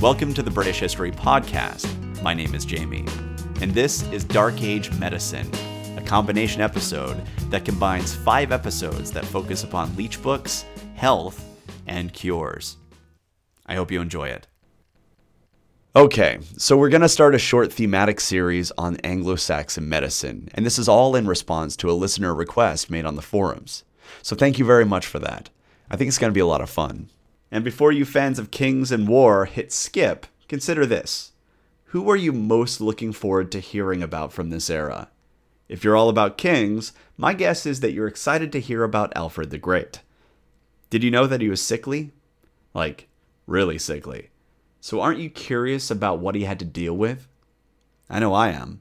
Welcome to the British History Podcast. My name is Jamie, and this is Dark Age Medicine, a combination episode that combines five episodes that focus upon leech books, health, and cures. I hope you enjoy it. Okay, so we're going to start a short thematic series on Anglo Saxon medicine, and this is all in response to a listener request made on the forums. So thank you very much for that. I think it's going to be a lot of fun. And before you fans of kings and war hit skip, consider this. Who are you most looking forward to hearing about from this era? If you're all about kings, my guess is that you're excited to hear about Alfred the Great. Did you know that he was sickly? Like, really sickly. So aren't you curious about what he had to deal with? I know I am.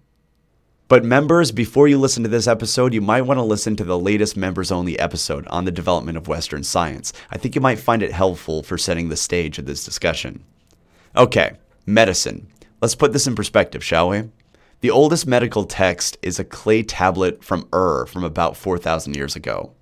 But members, before you listen to this episode, you might want to listen to the latest members only episode on the development of Western science. I think you might find it helpful for setting the stage of this discussion. Okay, medicine. Let's put this in perspective, shall we? The oldest medical text is a clay tablet from Ur from about 4,000 years ago.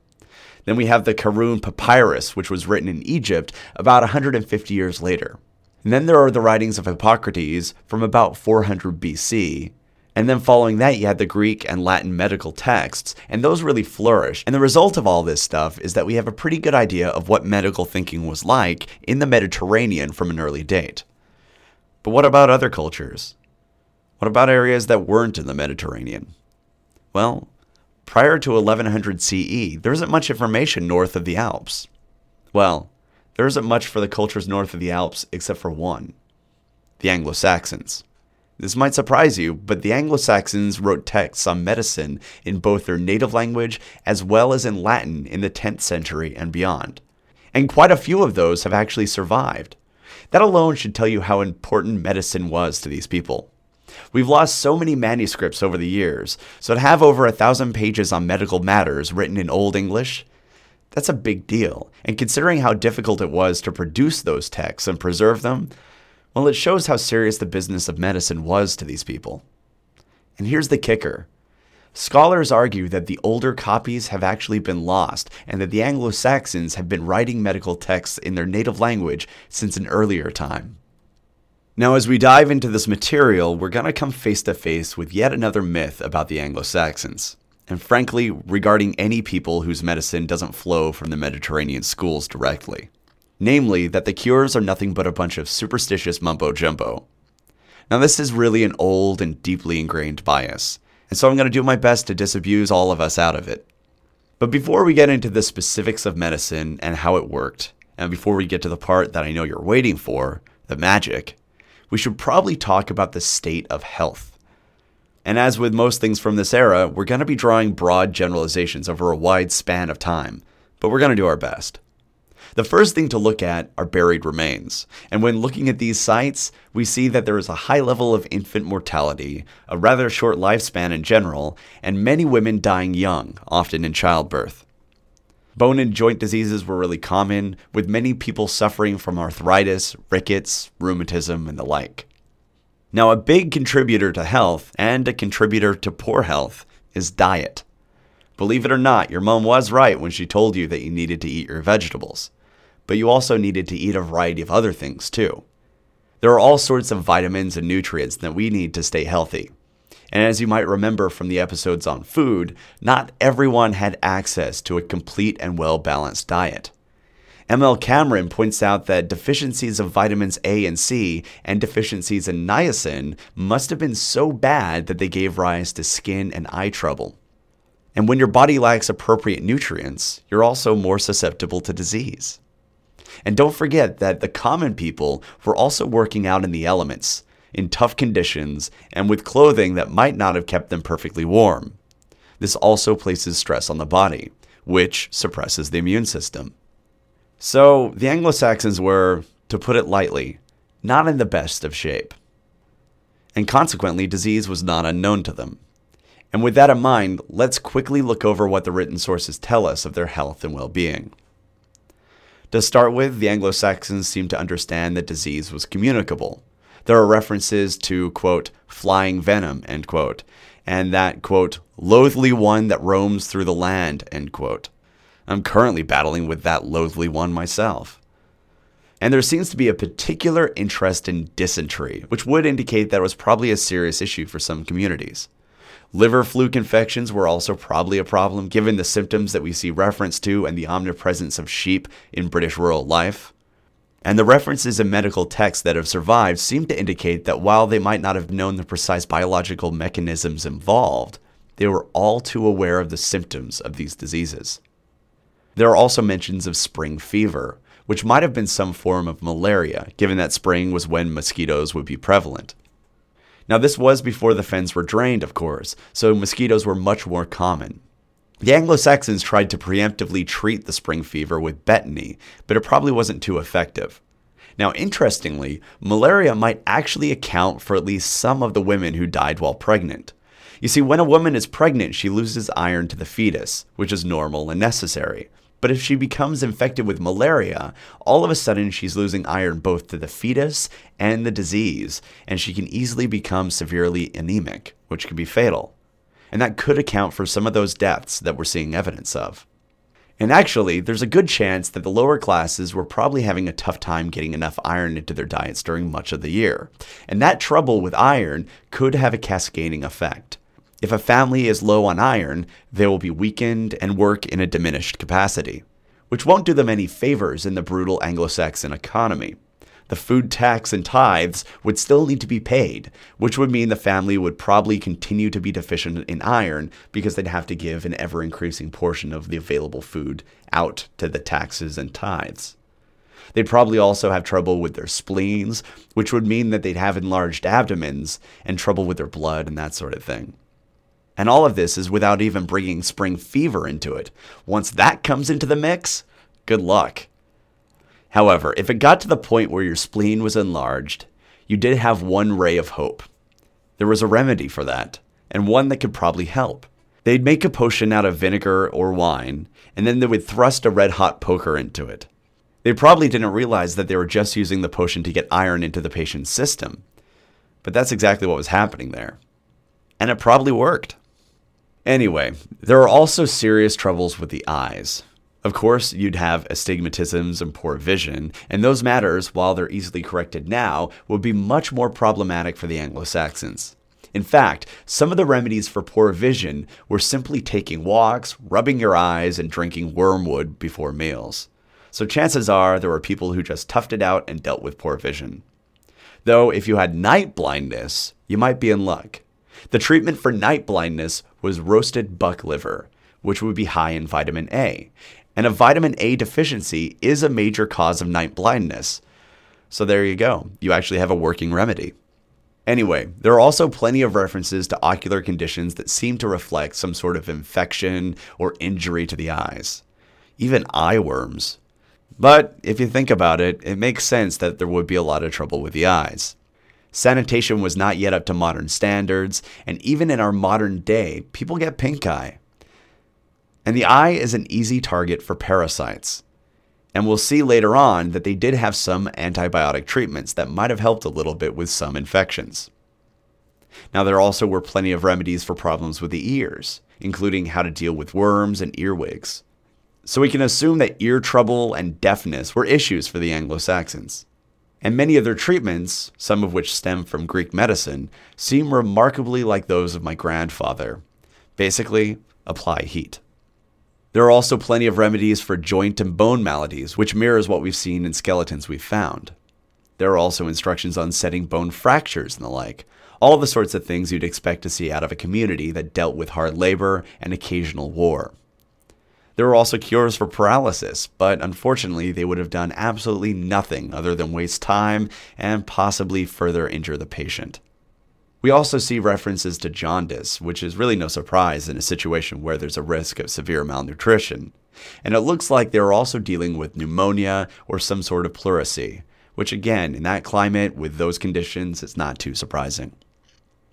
Then we have the Kahun Papyrus, which was written in Egypt about 150 years later. And then there are the writings of Hippocrates from about 400 BC, and then following that, you had the Greek and Latin medical texts, and those really flourished. And the result of all this stuff is that we have a pretty good idea of what medical thinking was like in the Mediterranean from an early date. But what about other cultures? What about areas that weren't in the Mediterranean? Well, prior to 1100 CE, there isn't much information north of the Alps. Well, there isn't much for the cultures north of the Alps except for one the Anglo Saxons. This might surprise you, but the Anglo Saxons wrote texts on medicine in both their native language as well as in Latin in the 10th century and beyond. And quite a few of those have actually survived. That alone should tell you how important medicine was to these people. We've lost so many manuscripts over the years, so to have over a thousand pages on medical matters written in Old English, that's a big deal. And considering how difficult it was to produce those texts and preserve them, well, it shows how serious the business of medicine was to these people. And here's the kicker scholars argue that the older copies have actually been lost and that the Anglo Saxons have been writing medical texts in their native language since an earlier time. Now, as we dive into this material, we're going to come face to face with yet another myth about the Anglo Saxons, and frankly, regarding any people whose medicine doesn't flow from the Mediterranean schools directly namely, that the cures are nothing but a bunch of superstitious mumbo jumbo. Now, this is really an old and deeply ingrained bias, and so I'm going to do my best to disabuse all of us out of it. But before we get into the specifics of medicine and how it worked, and before we get to the part that I know you're waiting for, the magic, we should probably talk about the state of health. And as with most things from this era, we're going to be drawing broad generalizations over a wide span of time, but we're going to do our best. The first thing to look at are buried remains. And when looking at these sites, we see that there is a high level of infant mortality, a rather short lifespan in general, and many women dying young, often in childbirth. Bone and joint diseases were really common, with many people suffering from arthritis, rickets, rheumatism, and the like. Now, a big contributor to health and a contributor to poor health is diet. Believe it or not, your mom was right when she told you that you needed to eat your vegetables but you also needed to eat a variety of other things too. There are all sorts of vitamins and nutrients that we need to stay healthy. And as you might remember from the episodes on food, not everyone had access to a complete and well balanced diet. ML Cameron points out that deficiencies of vitamins A and C and deficiencies in niacin must have been so bad that they gave rise to skin and eye trouble. And when your body lacks appropriate nutrients, you're also more susceptible to disease. And don't forget that the common people were also working out in the elements, in tough conditions, and with clothing that might not have kept them perfectly warm. This also places stress on the body, which suppresses the immune system. So, the Anglo Saxons were, to put it lightly, not in the best of shape. And consequently, disease was not unknown to them. And with that in mind, let's quickly look over what the written sources tell us of their health and well being. To start with, the Anglo Saxons seemed to understand that disease was communicable. There are references to, quote, flying venom, end quote, and that, quote, loathly one that roams through the land, end quote. I'm currently battling with that loathly one myself. And there seems to be a particular interest in dysentery, which would indicate that it was probably a serious issue for some communities. Liver fluke infections were also probably a problem, given the symptoms that we see reference to and the omnipresence of sheep in British rural life. And the references in medical texts that have survived seem to indicate that while they might not have known the precise biological mechanisms involved, they were all too aware of the symptoms of these diseases. There are also mentions of spring fever, which might have been some form of malaria, given that spring was when mosquitoes would be prevalent. Now, this was before the fens were drained, of course, so mosquitoes were much more common. The Anglo Saxons tried to preemptively treat the spring fever with betony, but it probably wasn't too effective. Now, interestingly, malaria might actually account for at least some of the women who died while pregnant. You see, when a woman is pregnant, she loses iron to the fetus, which is normal and necessary. But if she becomes infected with malaria, all of a sudden she's losing iron both to the fetus and the disease, and she can easily become severely anemic, which can be fatal. And that could account for some of those deaths that we're seeing evidence of. And actually, there's a good chance that the lower classes were probably having a tough time getting enough iron into their diets during much of the year. And that trouble with iron could have a cascading effect. If a family is low on iron, they will be weakened and work in a diminished capacity, which won't do them any favors in the brutal Anglo Saxon economy. The food tax and tithes would still need to be paid, which would mean the family would probably continue to be deficient in iron because they'd have to give an ever increasing portion of the available food out to the taxes and tithes. They'd probably also have trouble with their spleens, which would mean that they'd have enlarged abdomens and trouble with their blood and that sort of thing. And all of this is without even bringing spring fever into it. Once that comes into the mix, good luck. However, if it got to the point where your spleen was enlarged, you did have one ray of hope. There was a remedy for that, and one that could probably help. They'd make a potion out of vinegar or wine, and then they would thrust a red hot poker into it. They probably didn't realize that they were just using the potion to get iron into the patient's system. But that's exactly what was happening there. And it probably worked. Anyway, there are also serious troubles with the eyes. Of course, you'd have astigmatisms and poor vision, and those matters, while they're easily corrected now, would be much more problematic for the Anglo Saxons. In fact, some of the remedies for poor vision were simply taking walks, rubbing your eyes, and drinking wormwood before meals. So chances are there were people who just toughed it out and dealt with poor vision. Though, if you had night blindness, you might be in luck. The treatment for night blindness was roasted buck liver, which would be high in vitamin A. And a vitamin A deficiency is a major cause of night blindness. So there you go. You actually have a working remedy. Anyway, there are also plenty of references to ocular conditions that seem to reflect some sort of infection or injury to the eyes, even eye worms. But if you think about it, it makes sense that there would be a lot of trouble with the eyes. Sanitation was not yet up to modern standards, and even in our modern day, people get pink eye. And the eye is an easy target for parasites. And we'll see later on that they did have some antibiotic treatments that might have helped a little bit with some infections. Now, there also were plenty of remedies for problems with the ears, including how to deal with worms and earwigs. So we can assume that ear trouble and deafness were issues for the Anglo Saxons and many of their treatments, some of which stem from Greek medicine, seem remarkably like those of my grandfather. Basically, apply heat. There are also plenty of remedies for joint and bone maladies, which mirrors what we've seen in skeletons we've found. There are also instructions on setting bone fractures and the like, all the sorts of things you'd expect to see out of a community that dealt with hard labor and occasional war. There were also cures for paralysis, but unfortunately, they would have done absolutely nothing other than waste time and possibly further injure the patient. We also see references to jaundice, which is really no surprise in a situation where there's a risk of severe malnutrition. And it looks like they were also dealing with pneumonia or some sort of pleurisy, which again, in that climate with those conditions, is not too surprising.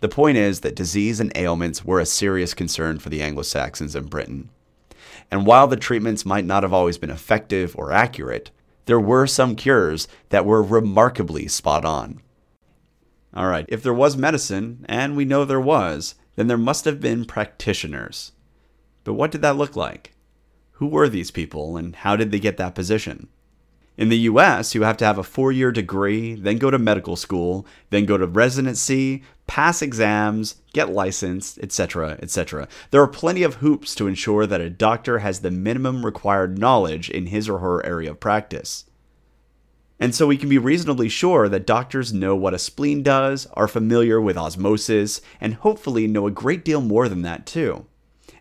The point is that disease and ailments were a serious concern for the Anglo Saxons in Britain. And while the treatments might not have always been effective or accurate, there were some cures that were remarkably spot on. All right, if there was medicine, and we know there was, then there must have been practitioners. But what did that look like? Who were these people, and how did they get that position? In the US, you have to have a four year degree, then go to medical school, then go to residency, pass exams, get licensed, etc., etc. There are plenty of hoops to ensure that a doctor has the minimum required knowledge in his or her area of practice. And so we can be reasonably sure that doctors know what a spleen does, are familiar with osmosis, and hopefully know a great deal more than that too.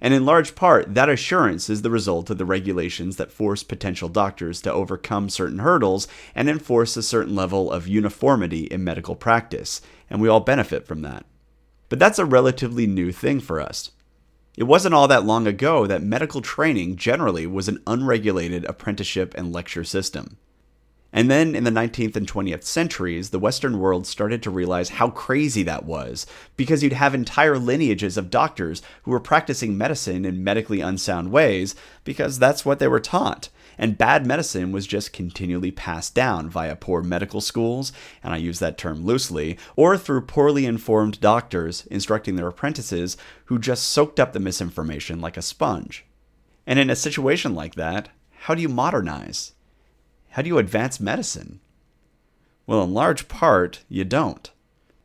And in large part, that assurance is the result of the regulations that force potential doctors to overcome certain hurdles and enforce a certain level of uniformity in medical practice, and we all benefit from that. But that's a relatively new thing for us. It wasn't all that long ago that medical training generally was an unregulated apprenticeship and lecture system. And then in the 19th and 20th centuries, the Western world started to realize how crazy that was, because you'd have entire lineages of doctors who were practicing medicine in medically unsound ways, because that's what they were taught. And bad medicine was just continually passed down via poor medical schools, and I use that term loosely, or through poorly informed doctors instructing their apprentices who just soaked up the misinformation like a sponge. And in a situation like that, how do you modernize? How do you advance medicine? Well, in large part, you don't.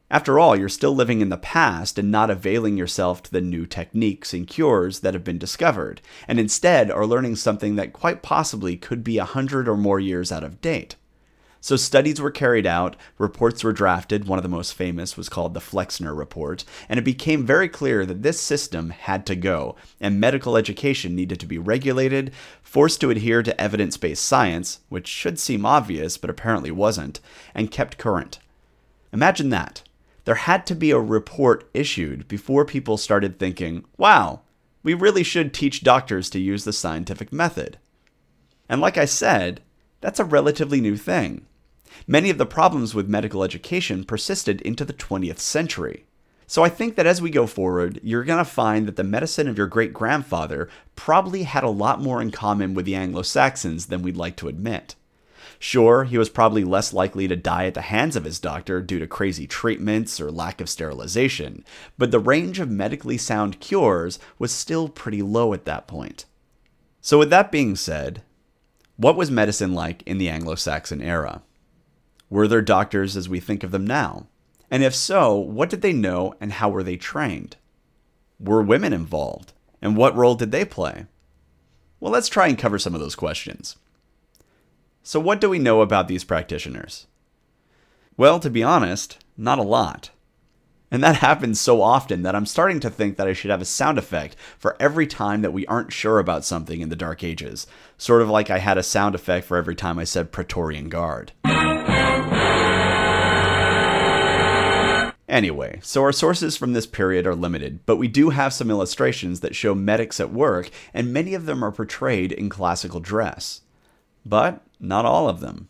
After all, you're still living in the past and not availing yourself to the new techniques and cures that have been discovered, and instead are learning something that quite possibly could be a hundred or more years out of date. So studies were carried out, reports were drafted. One of the most famous was called the Flexner Report, and it became very clear that this system had to go, and medical education needed to be regulated, forced to adhere to evidence based science, which should seem obvious but apparently wasn't, and kept current. Imagine that. There had to be a report issued before people started thinking, wow, we really should teach doctors to use the scientific method. And like I said, that's a relatively new thing. Many of the problems with medical education persisted into the 20th century. So I think that as we go forward, you're going to find that the medicine of your great grandfather probably had a lot more in common with the Anglo Saxons than we'd like to admit. Sure, he was probably less likely to die at the hands of his doctor due to crazy treatments or lack of sterilization, but the range of medically sound cures was still pretty low at that point. So, with that being said, what was medicine like in the Anglo Saxon era? Were there doctors as we think of them now? And if so, what did they know and how were they trained? Were women involved? And what role did they play? Well, let's try and cover some of those questions. So, what do we know about these practitioners? Well, to be honest, not a lot. And that happens so often that I'm starting to think that I should have a sound effect for every time that we aren't sure about something in the Dark Ages. Sort of like I had a sound effect for every time I said Praetorian Guard. Anyway, so our sources from this period are limited, but we do have some illustrations that show medics at work, and many of them are portrayed in classical dress. But not all of them.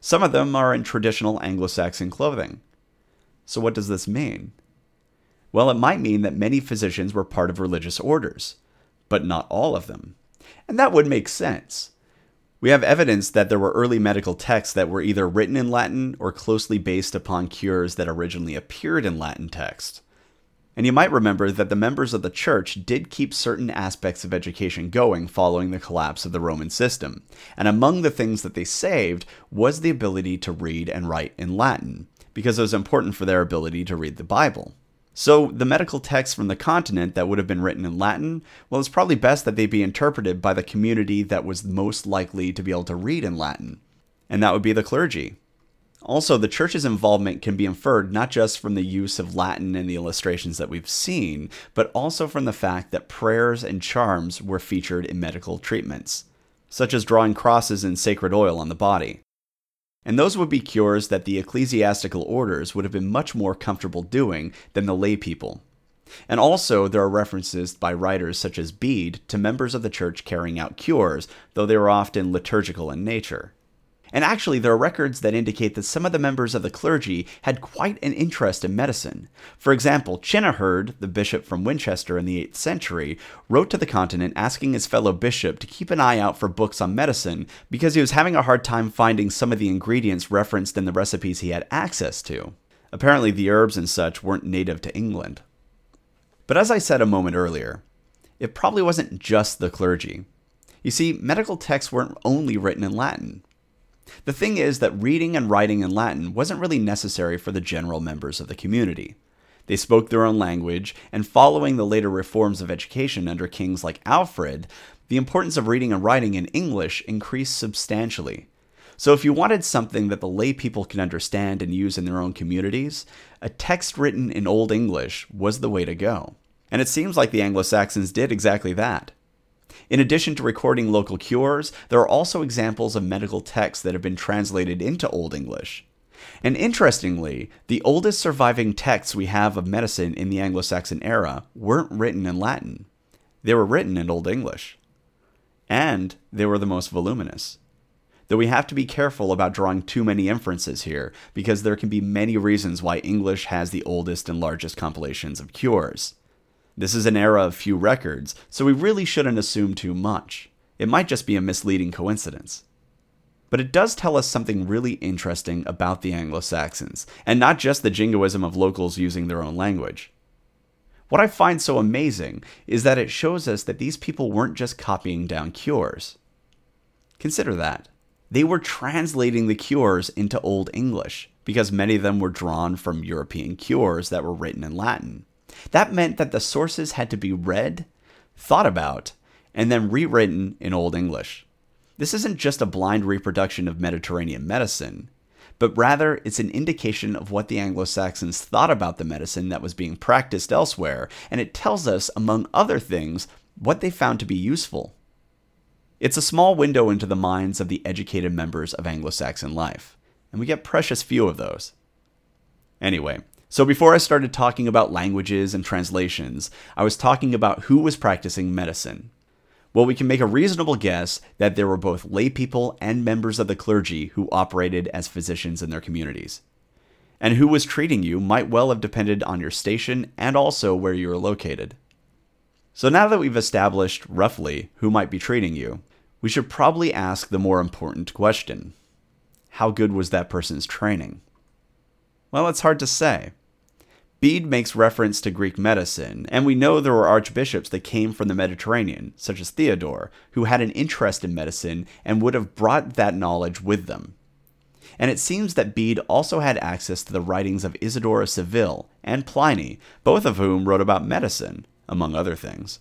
Some of them are in traditional Anglo Saxon clothing. So, what does this mean? Well, it might mean that many physicians were part of religious orders, but not all of them. And that would make sense. We have evidence that there were early medical texts that were either written in Latin or closely based upon cures that originally appeared in Latin text. And you might remember that the members of the church did keep certain aspects of education going following the collapse of the Roman system. And among the things that they saved was the ability to read and write in Latin, because it was important for their ability to read the Bible. So, the medical texts from the continent that would have been written in Latin, well, it's probably best that they be interpreted by the community that was most likely to be able to read in Latin, and that would be the clergy. Also, the church's involvement can be inferred not just from the use of Latin in the illustrations that we've seen, but also from the fact that prayers and charms were featured in medical treatments, such as drawing crosses in sacred oil on the body. And those would be cures that the ecclesiastical orders would have been much more comfortable doing than the lay people. And also, there are references by writers such as Bede to members of the church carrying out cures, though they were often liturgical in nature. And actually, there are records that indicate that some of the members of the clergy had quite an interest in medicine. For example, Cyneheard, the bishop from Winchester in the 8th century, wrote to the continent asking his fellow bishop to keep an eye out for books on medicine because he was having a hard time finding some of the ingredients referenced in the recipes he had access to. Apparently, the herbs and such weren't native to England. But as I said a moment earlier, it probably wasn't just the clergy. You see, medical texts weren't only written in Latin. The thing is that reading and writing in Latin wasn't really necessary for the general members of the community. They spoke their own language, and following the later reforms of education under kings like Alfred, the importance of reading and writing in English increased substantially. So, if you wanted something that the lay people could understand and use in their own communities, a text written in Old English was the way to go. And it seems like the Anglo Saxons did exactly that. In addition to recording local cures, there are also examples of medical texts that have been translated into Old English. And interestingly, the oldest surviving texts we have of medicine in the Anglo Saxon era weren't written in Latin, they were written in Old English. And they were the most voluminous. Though we have to be careful about drawing too many inferences here, because there can be many reasons why English has the oldest and largest compilations of cures. This is an era of few records, so we really shouldn't assume too much. It might just be a misleading coincidence. But it does tell us something really interesting about the Anglo Saxons, and not just the jingoism of locals using their own language. What I find so amazing is that it shows us that these people weren't just copying down cures. Consider that. They were translating the cures into Old English, because many of them were drawn from European cures that were written in Latin. That meant that the sources had to be read, thought about, and then rewritten in Old English. This isn't just a blind reproduction of Mediterranean medicine, but rather it's an indication of what the Anglo Saxons thought about the medicine that was being practiced elsewhere, and it tells us, among other things, what they found to be useful. It's a small window into the minds of the educated members of Anglo Saxon life, and we get precious few of those. Anyway, so before I started talking about languages and translations, I was talking about who was practicing medicine. Well, we can make a reasonable guess that there were both laypeople and members of the clergy who operated as physicians in their communities. And who was treating you might well have depended on your station and also where you were located. So now that we've established roughly who might be treating you, we should probably ask the more important question How good was that person's training? Well, it's hard to say. Bede makes reference to Greek medicine, and we know there were archbishops that came from the Mediterranean, such as Theodore, who had an interest in medicine and would have brought that knowledge with them. And it seems that Bede also had access to the writings of Isidore of Seville and Pliny, both of whom wrote about medicine, among other things.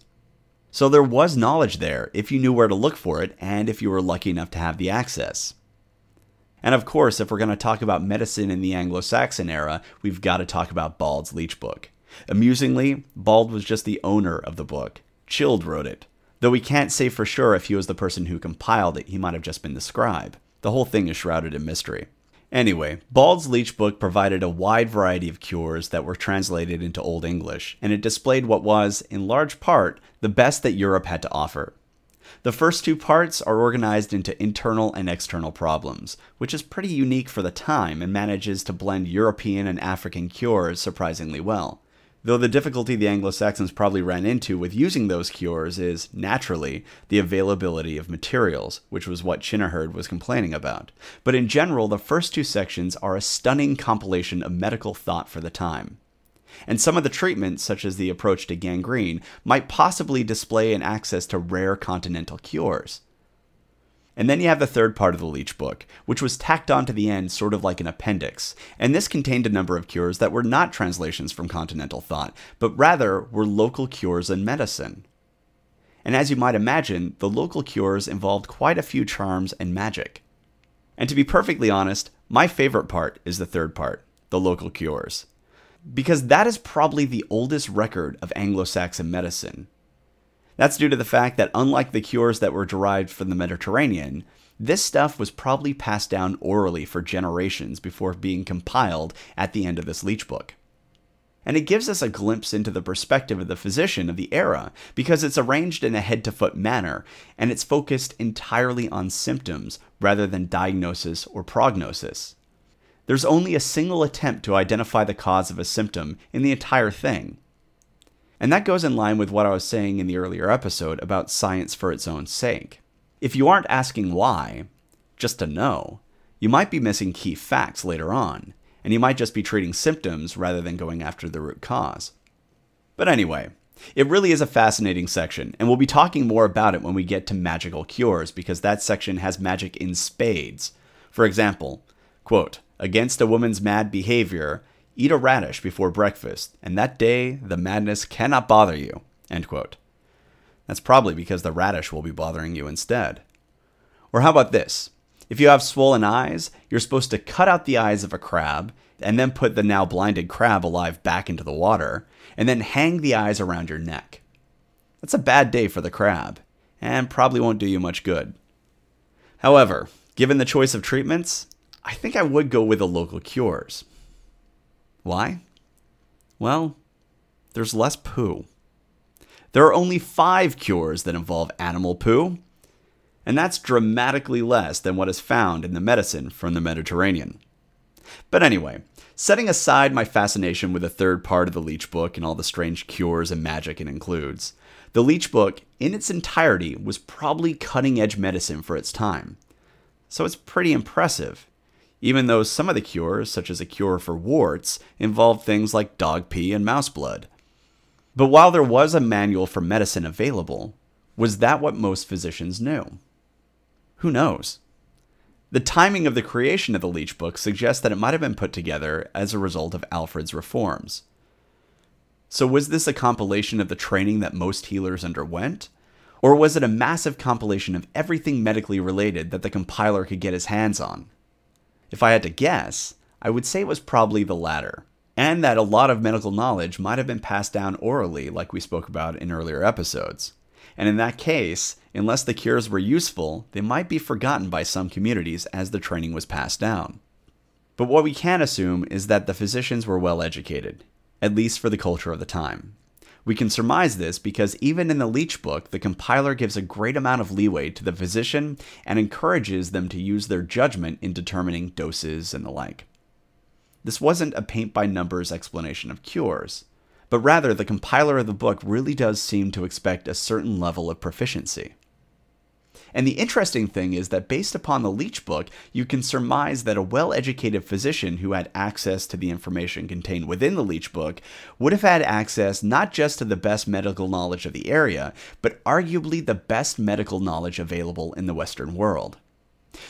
So there was knowledge there if you knew where to look for it and if you were lucky enough to have the access. And of course, if we're going to talk about medicine in the Anglo Saxon era, we've got to talk about Bald's Leech Book. Amusingly, Bald was just the owner of the book. Childe wrote it. Though we can't say for sure if he was the person who compiled it, he might have just been the scribe. The whole thing is shrouded in mystery. Anyway, Bald's Leech Book provided a wide variety of cures that were translated into Old English, and it displayed what was, in large part, the best that Europe had to offer. The first two parts are organized into internal and external problems, which is pretty unique for the time and manages to blend European and African cures surprisingly well. Though the difficulty the Anglo Saxons probably ran into with using those cures is, naturally, the availability of materials, which was what Cyneheard was complaining about. But in general, the first two sections are a stunning compilation of medical thought for the time and some of the treatments, such as the approach to gangrene, might possibly display an access to rare continental cures. And then you have the third part of the Leech book, which was tacked on to the end sort of like an appendix, and this contained a number of cures that were not translations from continental thought, but rather were local cures in medicine. And as you might imagine, the local cures involved quite a few charms and magic. And to be perfectly honest, my favorite part is the third part, the local cures because that is probably the oldest record of Anglo Saxon medicine. That's due to the fact that, unlike the cures that were derived from the Mediterranean, this stuff was probably passed down orally for generations before being compiled at the end of this leech book. And it gives us a glimpse into the perspective of the physician of the era because it's arranged in a head to foot manner and it's focused entirely on symptoms rather than diagnosis or prognosis. There's only a single attempt to identify the cause of a symptom in the entire thing. And that goes in line with what I was saying in the earlier episode about science for its own sake. If you aren't asking why, just to know, you might be missing key facts later on, and you might just be treating symptoms rather than going after the root cause. But anyway, it really is a fascinating section, and we'll be talking more about it when we get to magical cures because that section has magic in spades, For example, quote, against a woman's mad behavior, eat a radish before breakfast, and that day the madness cannot bother you, end quote. That's probably because the radish will be bothering you instead. Or how about this? If you have swollen eyes, you're supposed to cut out the eyes of a crab and then put the now blinded crab alive back into the water, and then hang the eyes around your neck. That's a bad day for the crab, and probably won't do you much good. However, given the choice of treatments, I think I would go with the local cures. Why? Well, there's less poo. There are only five cures that involve animal poo, and that's dramatically less than what is found in the medicine from the Mediterranean. But anyway, setting aside my fascination with the third part of the Leech Book and all the strange cures and magic it includes, the Leech Book, in its entirety, was probably cutting edge medicine for its time. So it's pretty impressive, even though some of the cures, such as a cure for warts, involved things like dog pee and mouse blood. But while there was a manual for medicine available, was that what most physicians knew? Who knows? The timing of the creation of the Leech Book suggests that it might have been put together as a result of Alfred's reforms. So, was this a compilation of the training that most healers underwent? Or was it a massive compilation of everything medically related that the compiler could get his hands on? If I had to guess, I would say it was probably the latter, and that a lot of medical knowledge might have been passed down orally, like we spoke about in earlier episodes. And in that case, unless the cures were useful, they might be forgotten by some communities as the training was passed down. But what we can assume is that the physicians were well educated, at least for the culture of the time. We can surmise this because even in the Leech book, the compiler gives a great amount of leeway to the physician and encourages them to use their judgment in determining doses and the like. This wasn't a paint by numbers explanation of cures but rather the compiler of the book really does seem to expect a certain level of proficiency. And the interesting thing is that based upon the Leech book, you can surmise that a well educated physician who had access to the information contained within the Leech book would have had access not just to the best medical knowledge of the area, but arguably the best medical knowledge available in the Western world.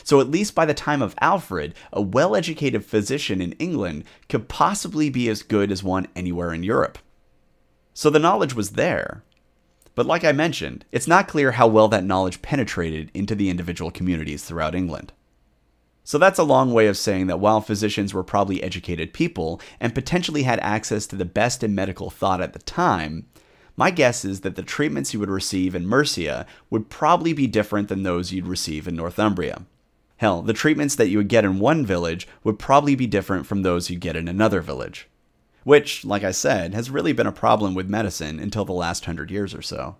So, at least by the time of Alfred, a well educated physician in England could possibly be as good as one anywhere in Europe. So the knowledge was there. But like I mentioned, it's not clear how well that knowledge penetrated into the individual communities throughout England. So that's a long way of saying that while physicians were probably educated people and potentially had access to the best in medical thought at the time, my guess is that the treatments you would receive in Mercia would probably be different than those you'd receive in Northumbria. Hell, the treatments that you would get in one village would probably be different from those you'd get in another village which, like I said, has really been a problem with medicine until the last hundred years or so.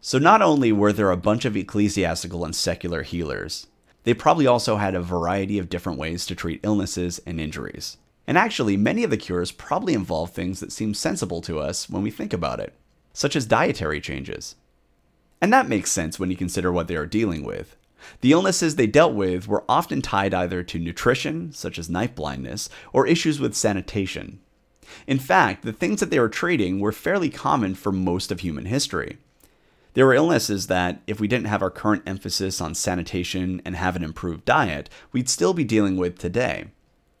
So, not only were there a bunch of ecclesiastical and secular healers, they probably also had a variety of different ways to treat illnesses and injuries. And actually, many of the cures probably involve things that seem sensible to us when we think about it, such as dietary changes. And that makes sense when you consider what they are dealing with. The illnesses they dealt with were often tied either to nutrition, such as night blindness, or issues with sanitation, in fact, the things that they were treating were fairly common for most of human history. There were illnesses that, if we didn't have our current emphasis on sanitation and have an improved diet, we'd still be dealing with today.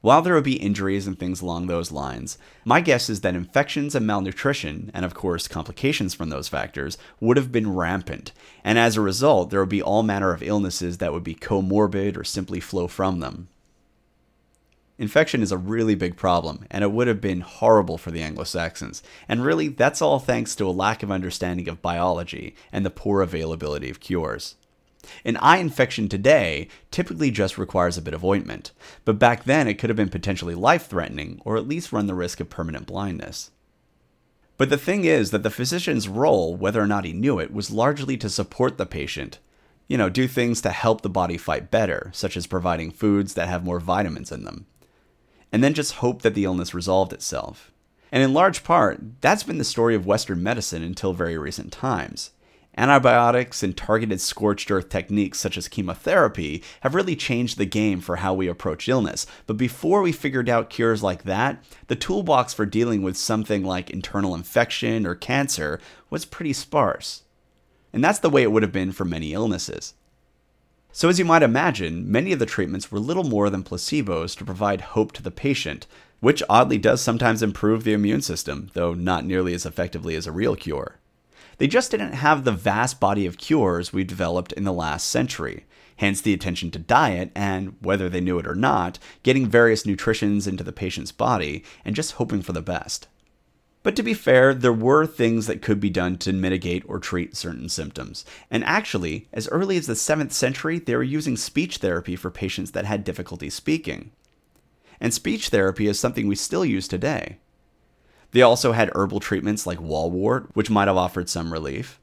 While there would be injuries and things along those lines, my guess is that infections and malnutrition, and of course complications from those factors, would have been rampant, and as a result, there would be all manner of illnesses that would be comorbid or simply flow from them. Infection is a really big problem, and it would have been horrible for the Anglo Saxons. And really, that's all thanks to a lack of understanding of biology and the poor availability of cures. An eye infection today typically just requires a bit of ointment, but back then it could have been potentially life threatening or at least run the risk of permanent blindness. But the thing is that the physician's role, whether or not he knew it, was largely to support the patient. You know, do things to help the body fight better, such as providing foods that have more vitamins in them and then just hope that the illness resolved itself. And in large part, that's been the story of Western medicine until very recent times. Antibiotics and targeted scorched earth techniques such as chemotherapy have really changed the game for how we approach illness. But before we figured out cures like that, the toolbox for dealing with something like internal infection or cancer was pretty sparse. And that's the way it would have been for many illnesses. So, as you might imagine, many of the treatments were little more than placebos to provide hope to the patient, which oddly does sometimes improve the immune system, though not nearly as effectively as a real cure. They just didn't have the vast body of cures we developed in the last century, hence the attention to diet and, whether they knew it or not, getting various nutritions into the patient's body and just hoping for the best. But to be fair, there were things that could be done to mitigate or treat certain symptoms. And actually, as early as the 7th century, they were using speech therapy for patients that had difficulty speaking. And speech therapy is something we still use today. They also had herbal treatments like wallwort, which might have offered some relief.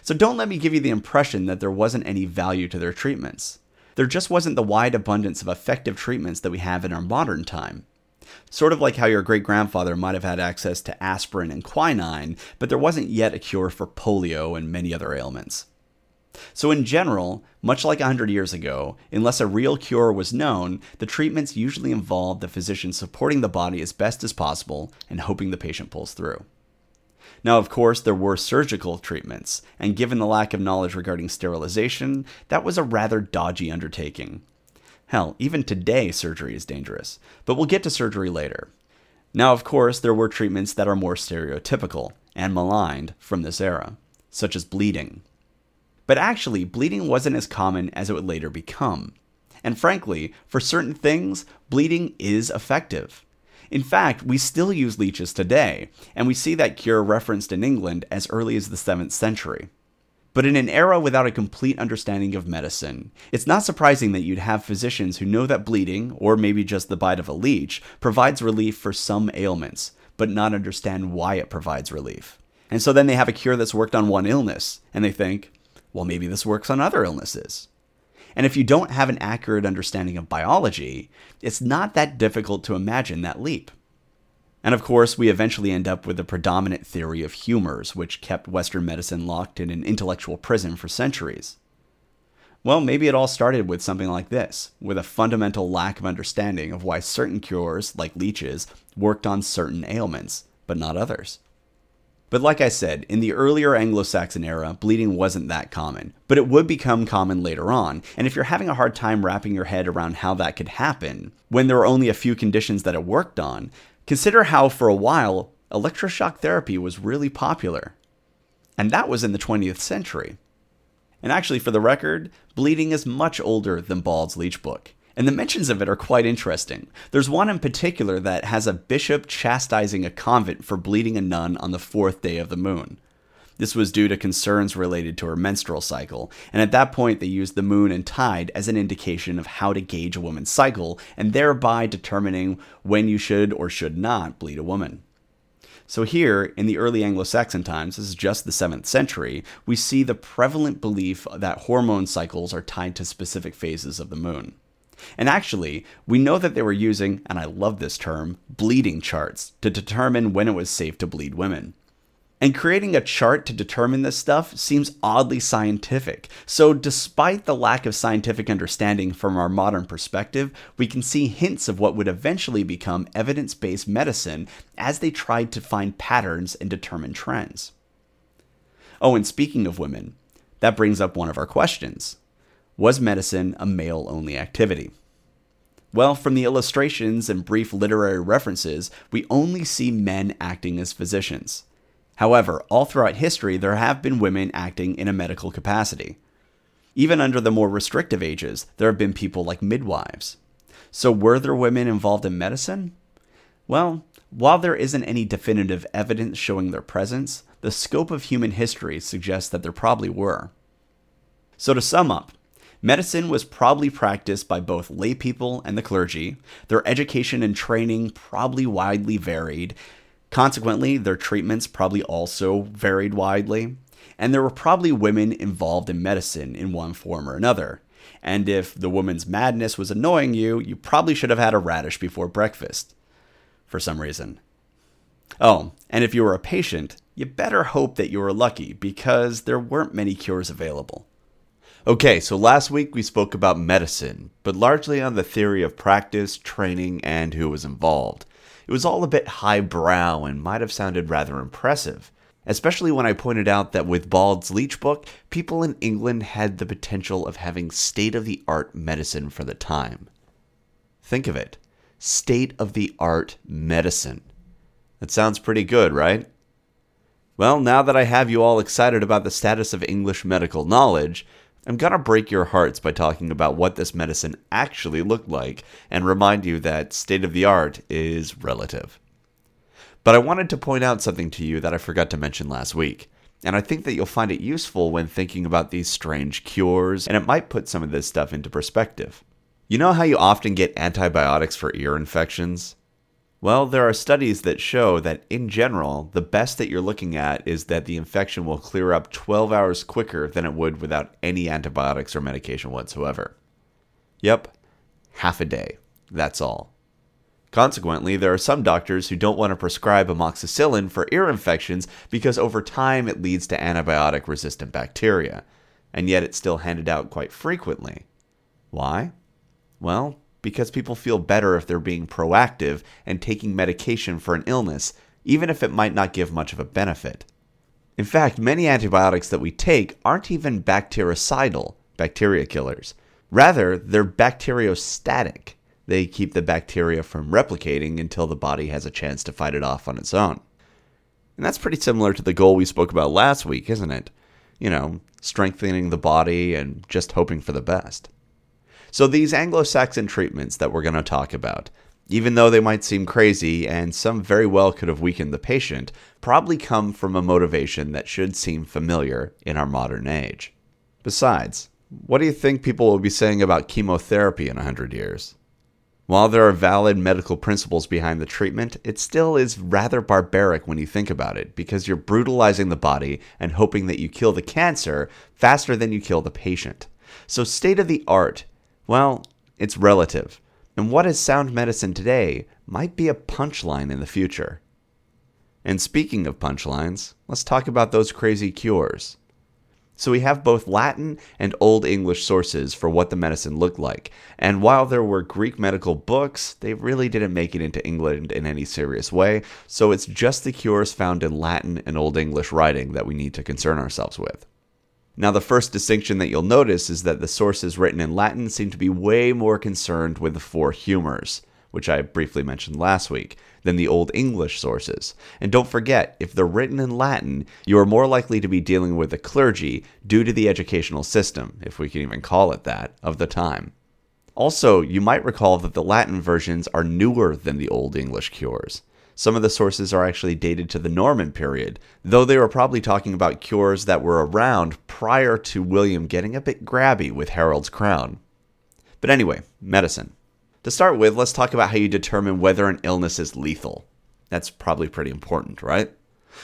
So don't let me give you the impression that there wasn't any value to their treatments. There just wasn't the wide abundance of effective treatments that we have in our modern time. Sort of like how your great grandfather might have had access to aspirin and quinine, but there wasn't yet a cure for polio and many other ailments. So, in general, much like 100 years ago, unless a real cure was known, the treatments usually involved the physician supporting the body as best as possible and hoping the patient pulls through. Now, of course, there were surgical treatments, and given the lack of knowledge regarding sterilization, that was a rather dodgy undertaking. Hell, even today, surgery is dangerous, but we'll get to surgery later. Now, of course, there were treatments that are more stereotypical and maligned from this era, such as bleeding. But actually, bleeding wasn't as common as it would later become. And frankly, for certain things, bleeding is effective. In fact, we still use leeches today, and we see that cure referenced in England as early as the 7th century. But in an era without a complete understanding of medicine, it's not surprising that you'd have physicians who know that bleeding, or maybe just the bite of a leech, provides relief for some ailments, but not understand why it provides relief. And so then they have a cure that's worked on one illness, and they think, well, maybe this works on other illnesses. And if you don't have an accurate understanding of biology, it's not that difficult to imagine that leap. And of course, we eventually end up with the predominant theory of humors, which kept Western medicine locked in an intellectual prison for centuries. Well, maybe it all started with something like this, with a fundamental lack of understanding of why certain cures, like leeches, worked on certain ailments, but not others. But like I said, in the earlier Anglo Saxon era, bleeding wasn't that common, but it would become common later on. And if you're having a hard time wrapping your head around how that could happen, when there were only a few conditions that it worked on, consider how for a while electroshock therapy was really popular. And that was in the 20th century. And actually, for the record, bleeding is much older than Bald's Leech Book and the mentions of it are quite interesting. There's one in particular that has a bishop chastising a convent for bleeding a nun on the fourth day of the moon. This was due to concerns related to her menstrual cycle, and at that point they used the moon and tide as an indication of how to gauge a woman's cycle, and thereby determining when you should or should not bleed a woman. So, here in the early Anglo Saxon times, this is just the 7th century, we see the prevalent belief that hormone cycles are tied to specific phases of the moon. And actually, we know that they were using, and I love this term, bleeding charts to determine when it was safe to bleed women. And creating a chart to determine this stuff seems oddly scientific. So, despite the lack of scientific understanding from our modern perspective, we can see hints of what would eventually become evidence based medicine as they tried to find patterns and determine trends. Oh, and speaking of women, that brings up one of our questions was medicine a male only activity? Well, from the illustrations and brief literary references, we only see men acting as physicians. However, all throughout history, there have been women acting in a medical capacity. Even under the more restrictive ages, there have been people like midwives. So, were there women involved in medicine? Well, while there isn't any definitive evidence showing their presence, the scope of human history suggests that there probably were. So, to sum up, Medicine was probably practiced by both laypeople and the clergy. Their education and training probably widely varied. Consequently, their treatments probably also varied widely. And there were probably women involved in medicine in one form or another. And if the woman's madness was annoying you, you probably should have had a radish before breakfast. For some reason. Oh, and if you were a patient, you better hope that you were lucky because there weren't many cures available. Okay, so last week we spoke about medicine, but largely on the theory of practice, training, and who was involved. It was all a bit highbrow and might have sounded rather impressive. especially when I pointed out that with Bald's Leech Book, people in England had the potential of having state of the art medicine for the time. Think of it state of the art medicine. That sounds pretty good, right? Well, now that I have you all excited about the status of English medical knowledge, I'm gonna break your hearts by talking about what this medicine actually looked like and remind you that state of the art is relative. But I wanted to point out something to you that I forgot to mention last week, and I think that you'll find it useful when thinking about these strange cures, and it might put some of this stuff into perspective. You know how you often get antibiotics for ear infections? Well, there are studies that show that in general, the best that you're looking at is that the infection will clear up 12 hours quicker than it would without any antibiotics or medication whatsoever. Yep, half a day. That's all. Consequently, there are some doctors who don't want to prescribe amoxicillin for ear infections because over time it leads to antibiotic resistant bacteria, and yet it's still handed out quite frequently. Why? Well, because people feel better if they're being proactive and taking medication for an illness, even if it might not give much of a benefit. In fact, many antibiotics that we take aren't even bactericidal, bacteria killers. Rather, they're bacteriostatic. They keep the bacteria from replicating until the body has a chance to fight it off on its own. And that's pretty similar to the goal we spoke about last week, isn't it? You know, strengthening the body and just hoping for the best. So, these Anglo Saxon treatments that we're going to talk about, even though they might seem crazy and some very well could have weakened the patient, probably come from a motivation that should seem familiar in our modern age. Besides, what do you think people will be saying about chemotherapy in 100 years? While there are valid medical principles behind the treatment, it still is rather barbaric when you think about it, because you're brutalizing the body and hoping that you kill the cancer faster than you kill the patient. So, state of the art well, it's relative, and what is sound medicine today might be a punchline in the future. And speaking of punchlines, let's talk about those crazy cures. So we have both Latin and Old English sources for what the medicine looked like. And while there were Greek medical books, they really didn't make it into England in any serious way. So it's just the cures found in Latin and Old English writing that we need to concern ourselves with. Now, the first distinction that you'll notice is that the sources written in Latin seem to be way more concerned with the four humors, which I briefly mentioned last week, than the Old English sources. And don't forget, if they're written in Latin, you are more likely to be dealing with the clergy due to the educational system, if we can even call it that, of the time. Also, you might recall that the Latin versions are newer than the Old English cures. Some of the sources are actually dated to the Norman period, though they were probably talking about cures that were around prior to William getting a bit grabby with Harold's crown. But anyway, medicine. To start with, let's talk about how you determine whether an illness is lethal. That's probably pretty important, right?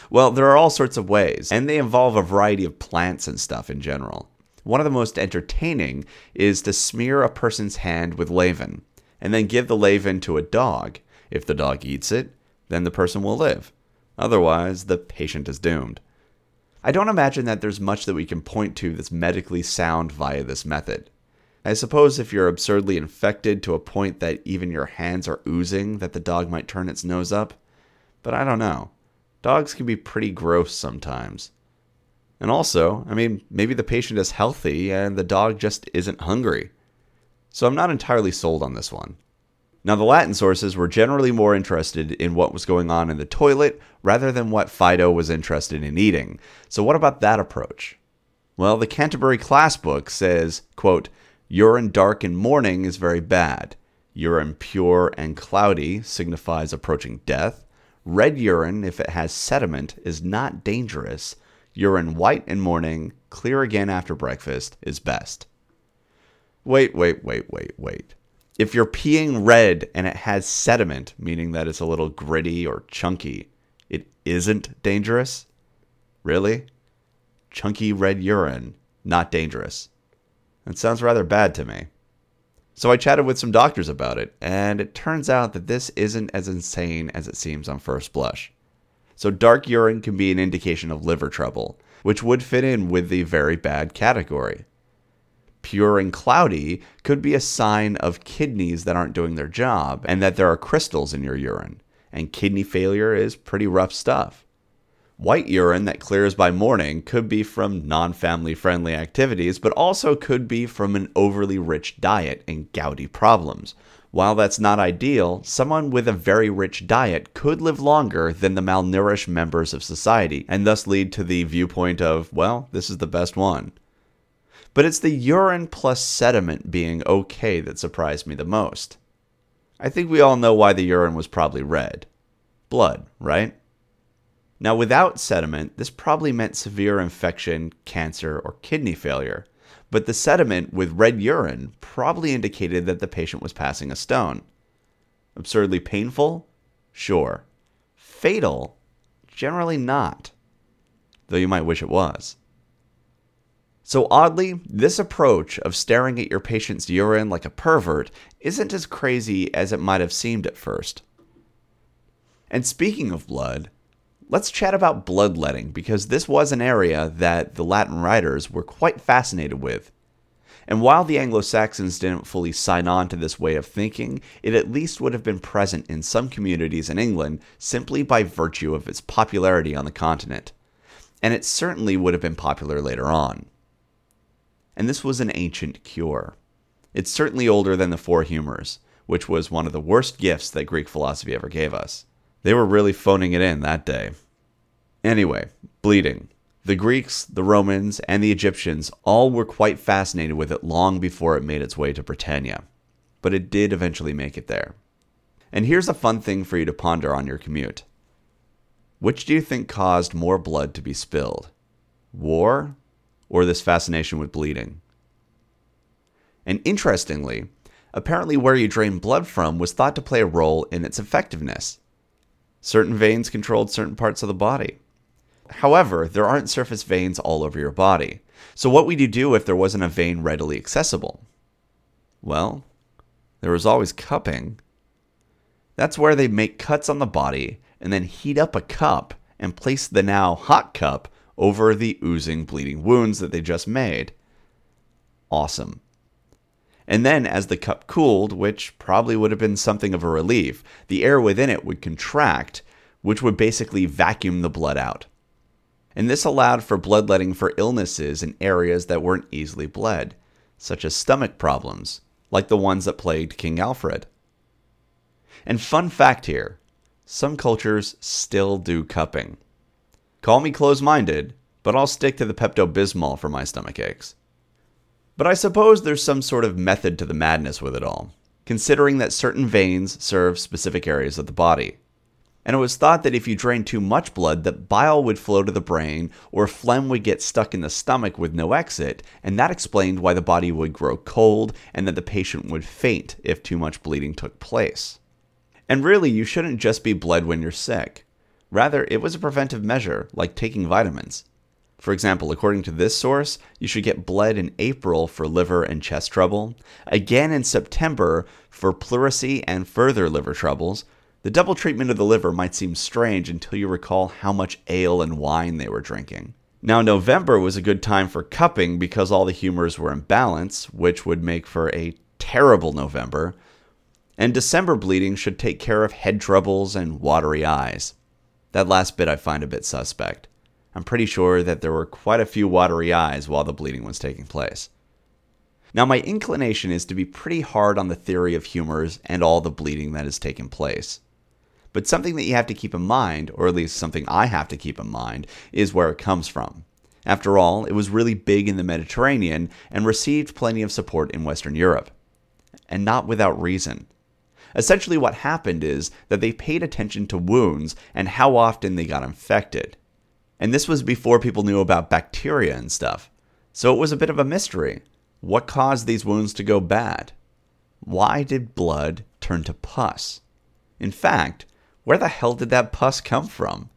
Well, there are all sorts of ways, and they involve a variety of plants and stuff in general. One of the most entertaining is to smear a person's hand with leaven, and then give the leaven to a dog. If the dog eats it, then the person will live. Otherwise, the patient is doomed. I don't imagine that there's much that we can point to that's medically sound via this method. I suppose if you're absurdly infected to a point that even your hands are oozing, that the dog might turn its nose up. But I don't know. Dogs can be pretty gross sometimes. And also, I mean, maybe the patient is healthy and the dog just isn't hungry. So I'm not entirely sold on this one. Now, the Latin sources were generally more interested in what was going on in the toilet rather than what Fido was interested in eating. So, what about that approach? Well, the Canterbury Class Book says, quote, Urine dark in morning is very bad. Urine pure and cloudy signifies approaching death. Red urine, if it has sediment, is not dangerous. Urine white in morning, clear again after breakfast, is best. Wait, wait, wait, wait, wait if you're peeing red and it has sediment, meaning that it's a little gritty or chunky, it isn't dangerous? Really? Chunky red urine, not dangerous. That sounds rather bad to me. So I chatted with some doctors about it, and it turns out that this isn't as insane as it seems on first blush. So dark urine can be an indication of liver trouble, which would fit in with the very bad category pure and cloudy could be a sign of kidneys that aren't doing their job and that there are crystals in your urine. And kidney failure is pretty rough stuff. White urine that clears by morning could be from non family friendly activities, but also could be from an overly rich diet and gouty problems. While that's not ideal, someone with a very rich diet could live longer than the malnourished members of society, and thus lead to the viewpoint of, well, this is the best one. But it's the urine plus sediment being okay that surprised me the most. I think we all know why the urine was probably red. Blood, right? Now, without sediment, this probably meant severe infection, cancer, or kidney failure but the sediment with red urine probably indicated that the patient was passing a stone. Absurdly painful? Sure. Fatal? Generally not. Though you might wish it was. So, oddly, this approach of staring at your patient's urine like a pervert isn't as crazy as it might have seemed at first. And speaking of blood, Let's chat about bloodletting because this was an area that the Latin writers were quite fascinated with. And while the Anglo Saxons didn't fully sign on to this way of thinking, it at least would have been present in some communities in England simply by virtue of its popularity on the continent. And it certainly would have been popular later on. And this was an ancient cure. It's certainly older than the Four Humors, which was one of the worst gifts that Greek philosophy ever gave us. They were really phoning it in that day. Anyway, bleeding. The Greeks, the Romans, and the Egyptians all were quite fascinated with it long before it made its way to Britannia. But it did eventually make it there. And here's a fun thing for you to ponder on your commute. Which do you think caused more blood to be spilled? War or this fascination with bleeding? And interestingly, apparently where you drain blood from was thought to play a role in its effectiveness. Certain veins controlled certain parts of the body. However, there aren't surface veins all over your body. So, what would you do if there wasn't a vein readily accessible? Well, there was always cupping. That's where they make cuts on the body and then heat up a cup and place the now hot cup over the oozing, bleeding wounds that they just made. Awesome. And then, as the cup cooled, which probably would have been something of a relief, the air within it would contract, which would basically vacuum the blood out. And this allowed for bloodletting for illnesses in areas that weren't easily bled, such as stomach problems, like the ones that plagued King Alfred. And fun fact here some cultures still do cupping. Call me close minded, but I'll stick to the Pepto Bismol for my stomach aches. But I suppose there's some sort of method to the madness with it all, considering that certain veins serve specific areas of the body. And it was thought that if you drained too much blood, that bile would flow to the brain, or phlegm would get stuck in the stomach with no exit, and that explained why the body would grow cold and that the patient would faint if too much bleeding took place. And really, you shouldn't just be bled when you're sick. Rather, it was a preventive measure, like taking vitamins. For example, according to this source, you should get bled in April for liver and chest trouble, again in September for pleurisy and further liver troubles. The double treatment of the liver might seem strange until you recall how much ale and wine they were drinking. Now, November was a good time for cupping because all the humors were in balance, which would make for a terrible November. And December bleeding should take care of head troubles and watery eyes. That last bit I find a bit suspect. I'm pretty sure that there were quite a few watery eyes while the bleeding was taking place. Now, my inclination is to be pretty hard on the theory of humors and all the bleeding that has taken place. But something that you have to keep in mind, or at least something I have to keep in mind, is where it comes from. After all, it was really big in the Mediterranean and received plenty of support in Western Europe. And not without reason. Essentially, what happened is that they paid attention to wounds and how often they got infected. And this was before people knew about bacteria and stuff. So it was a bit of a mystery. What caused these wounds to go bad? Why did blood turn to pus? In fact, where the hell did that pus come from?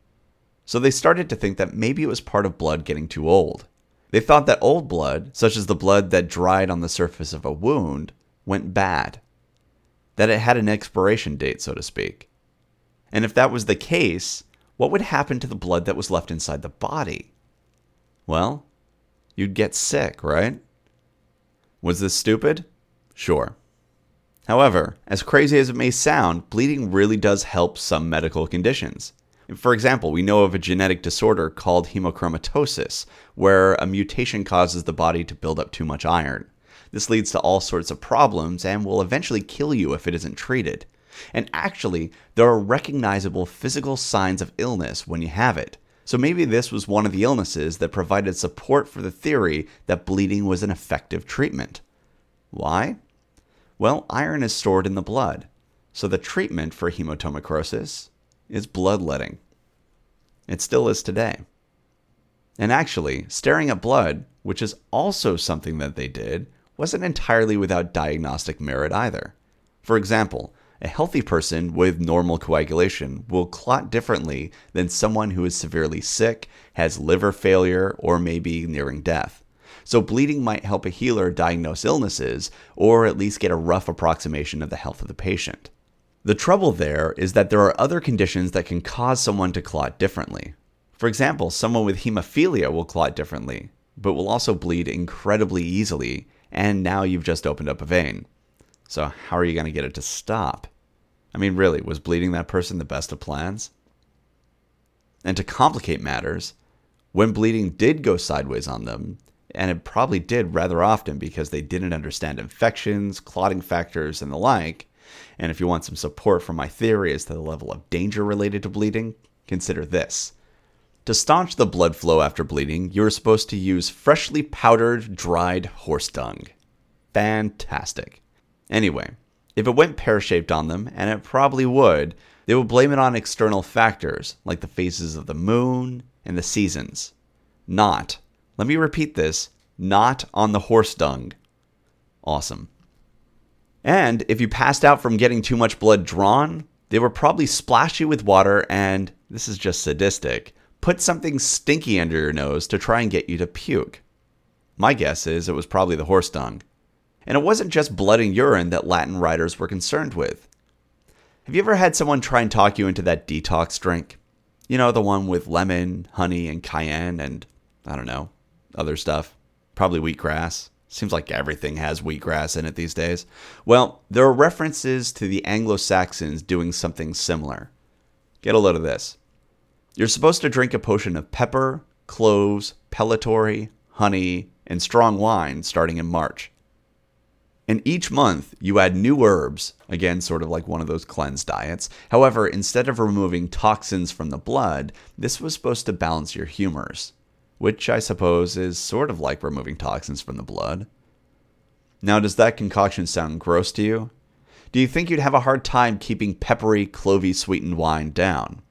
So they started to think that maybe it was part of blood getting too old. They thought that old blood, such as the blood that dried on the surface of a wound, went bad. That it had an expiration date, so to speak. And if that was the case, what would happen to the blood that was left inside the body? Well, you'd get sick, right? Was this stupid? Sure. However, as crazy as it may sound, bleeding really does help some medical conditions. For example, we know of a genetic disorder called hemochromatosis, where a mutation causes the body to build up too much iron. This leads to all sorts of problems and will eventually kill you if it isn't treated. And actually, there are recognizable physical signs of illness when you have it. So maybe this was one of the illnesses that provided support for the theory that bleeding was an effective treatment. Why? Well, iron is stored in the blood, so the treatment for hemochromatosis is bloodletting. It still is today. And actually, staring at blood, which is also something that they did, wasn't entirely without diagnostic merit either. For example, a healthy person with normal coagulation will clot differently than someone who is severely sick, has liver failure, or may be nearing death. So, bleeding might help a healer diagnose illnesses or at least get a rough approximation of the health of the patient. The trouble there is that there are other conditions that can cause someone to clot differently. For example, someone with hemophilia will clot differently, but will also bleed incredibly easily, and now you've just opened up a vein. So, how are you going to get it to stop? I mean, really, was bleeding that person the best of plans? And to complicate matters, when bleeding did go sideways on them, and it probably did rather often because they didn't understand infections, clotting factors, and the like, and if you want some support for my theory as to the level of danger related to bleeding, consider this. To staunch the blood flow after bleeding, you are supposed to use freshly powdered, dried horse dung. Fantastic. Anyway, if it went pear shaped on them, and it probably would, they would blame it on external factors like the phases of the moon and the seasons. Not, let me repeat this, not on the horse dung. Awesome. And if you passed out from getting too much blood drawn, they would probably splash you with water and, this is just sadistic, put something stinky under your nose to try and get you to puke. My guess is it was probably the horse dung. And it wasn't just blood and urine that Latin writers were concerned with. Have you ever had someone try and talk you into that detox drink? You know, the one with lemon, honey, and cayenne, and I don't know, other stuff. Probably wheatgrass. Seems like everything has wheatgrass in it these days. Well, there are references to the Anglo Saxons doing something similar. Get a load of this. You're supposed to drink a potion of pepper, cloves, pellitory, honey, and strong wine starting in March. And each month, you add new herbs, again, sort of like one of those cleanse diets. However, instead of removing toxins from the blood, this was supposed to balance your humors which I suppose is sort of like removing toxins from the blood. Now, does that concoction sound gross to you? Do you think you'd have a hard time keeping peppery, clovey sweetened wine down?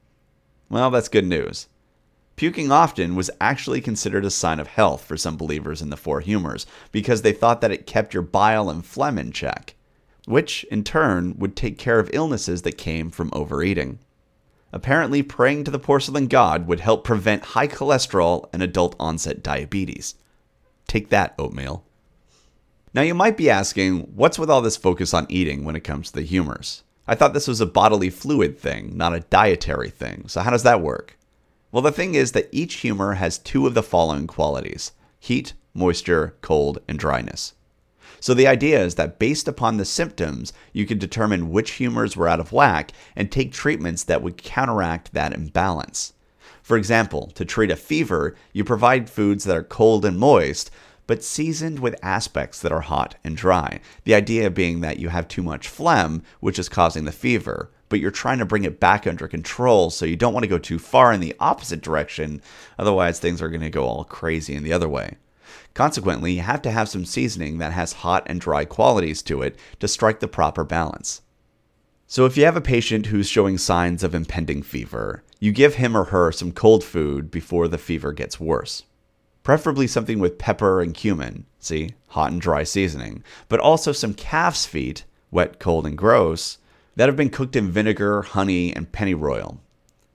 Well, that's good news. Puking often was actually considered a sign of health for some believers in the Four Humors because they thought that it kept your bile and phlegm in check, which in turn would take care of illnesses that came from overeating. Apparently, praying to the porcelain god would help prevent high cholesterol and adult onset diabetes. Take that, oatmeal. Now, you might be asking, what's with all this focus on eating when it comes to the humors? I thought this was a bodily fluid thing, not a dietary thing. So, how does that work? Well, the thing is that each humor has two of the following qualities heat, moisture, cold, and dryness. So the idea is that based upon the symptoms, you can determine which humors were out of whack and take treatments that would counteract that imbalance. For example, to treat a fever, you provide foods that are cold and moist, but seasoned with aspects that are hot and dry. The idea being that you have too much phlegm, which is causing the fever, but you're trying to bring it back under control, so you don't want to go too far in the opposite direction, otherwise, things are going to go all crazy in the other way. Consequently, you have to have some seasoning that has hot and dry qualities to it to strike the proper balance. So, if you have a patient who's showing signs of impending fever, you give him or her some cold food before the fever gets worse. Preferably something with pepper and cumin, see, hot and dry seasoning, but also some calf's feet, wet, cold, and gross, that have been cooked in vinegar, honey, and pennyroyal.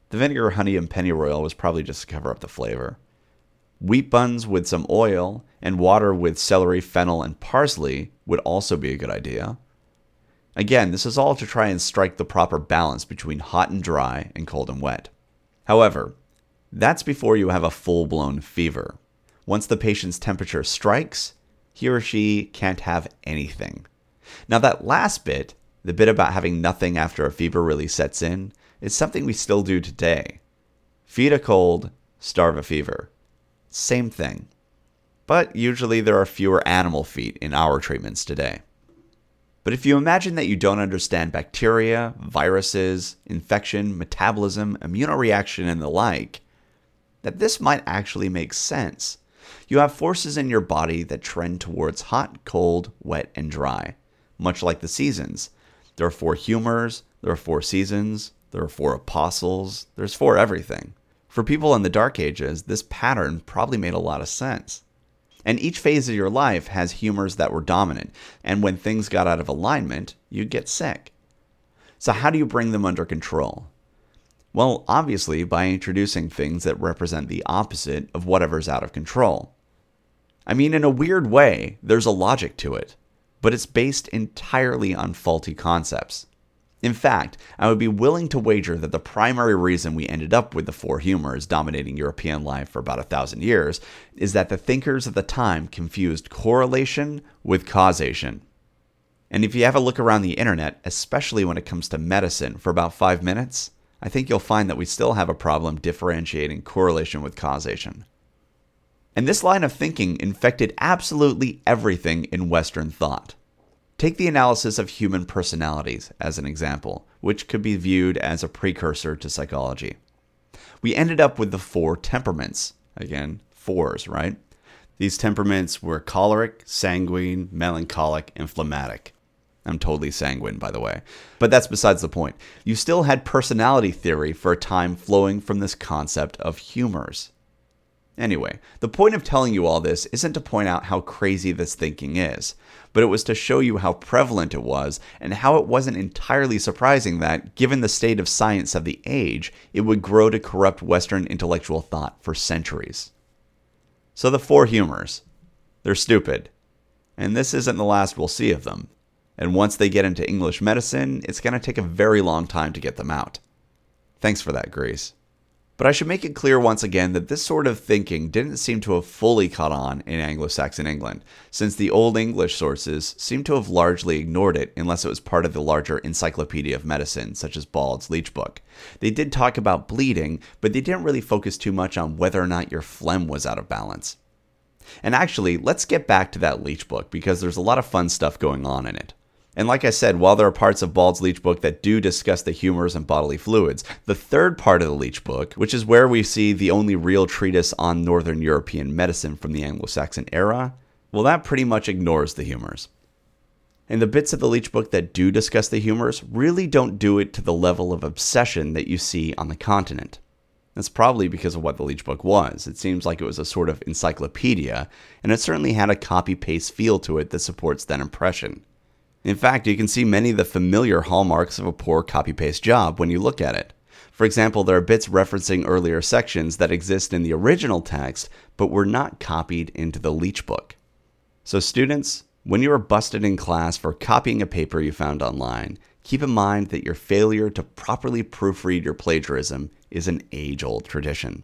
The vinegar, honey, and pennyroyal was probably just to cover up the flavor. Wheat buns with some oil and water with celery, fennel, and parsley would also be a good idea. Again, this is all to try and strike the proper balance between hot and dry and cold and wet. However, that's before you have a full blown fever. Once the patient's temperature strikes, he or she can't have anything. Now, that last bit, the bit about having nothing after a fever really sets in, is something we still do today. Feed a cold, starve a fever. Same thing. But usually there are fewer animal feet in our treatments today. But if you imagine that you don't understand bacteria, viruses, infection, metabolism, immunoreaction, and the like, that this might actually make sense. You have forces in your body that trend towards hot, cold, wet, and dry, much like the seasons. There are four humors, there are four seasons, there are four apostles, there's four everything. For people in the Dark Ages, this pattern probably made a lot of sense. And each phase of your life has humors that were dominant, and when things got out of alignment, you'd get sick. So, how do you bring them under control? Well, obviously, by introducing things that represent the opposite of whatever's out of control. I mean, in a weird way, there's a logic to it, but it's based entirely on faulty concepts. In fact, I would be willing to wager that the primary reason we ended up with the four humors dominating European life for about a thousand years is that the thinkers of the time confused correlation with causation. And if you have a look around the internet, especially when it comes to medicine, for about five minutes, I think you'll find that we still have a problem differentiating correlation with causation. And this line of thinking infected absolutely everything in Western thought. Take the analysis of human personalities as an example, which could be viewed as a precursor to psychology. We ended up with the four temperaments. Again, fours, right? These temperaments were choleric, sanguine, melancholic, and phlegmatic. I'm totally sanguine, by the way. But that's besides the point. You still had personality theory for a time flowing from this concept of humors. Anyway, the point of telling you all this isn't to point out how crazy this thinking is, but it was to show you how prevalent it was and how it wasn't entirely surprising that, given the state of science of the age, it would grow to corrupt Western intellectual thought for centuries. So the four humors. They're stupid. And this isn't the last we'll see of them. And once they get into English medicine, it's going to take a very long time to get them out. Thanks for that, Greece. But I should make it clear once again that this sort of thinking didn't seem to have fully caught on in Anglo Saxon England, since the Old English sources seem to have largely ignored it unless it was part of the larger Encyclopedia of Medicine, such as Bald's Leech Book. They did talk about bleeding, but they didn't really focus too much on whether or not your phlegm was out of balance. And actually, let's get back to that Leech Book because there's a lot of fun stuff going on in it. And like I said, while there are parts of Bald's Leech Book that do discuss the humors and bodily fluids, the third part of the Leech Book, which is where we see the only real treatise on Northern European medicine from the Anglo Saxon era, well, that pretty much ignores the humors. And the bits of the Leech Book that do discuss the humors really don't do it to the level of obsession that you see on the continent. That's probably because of what the Leech Book was. It seems like it was a sort of encyclopedia, and it certainly had a copy paste feel to it that supports that impression. In fact, you can see many of the familiar hallmarks of a poor copy paste job when you look at it. For example, there are bits referencing earlier sections that exist in the original text but were not copied into the Leech book. So, students, when you are busted in class for copying a paper you found online, keep in mind that your failure to properly proofread your plagiarism is an age old tradition.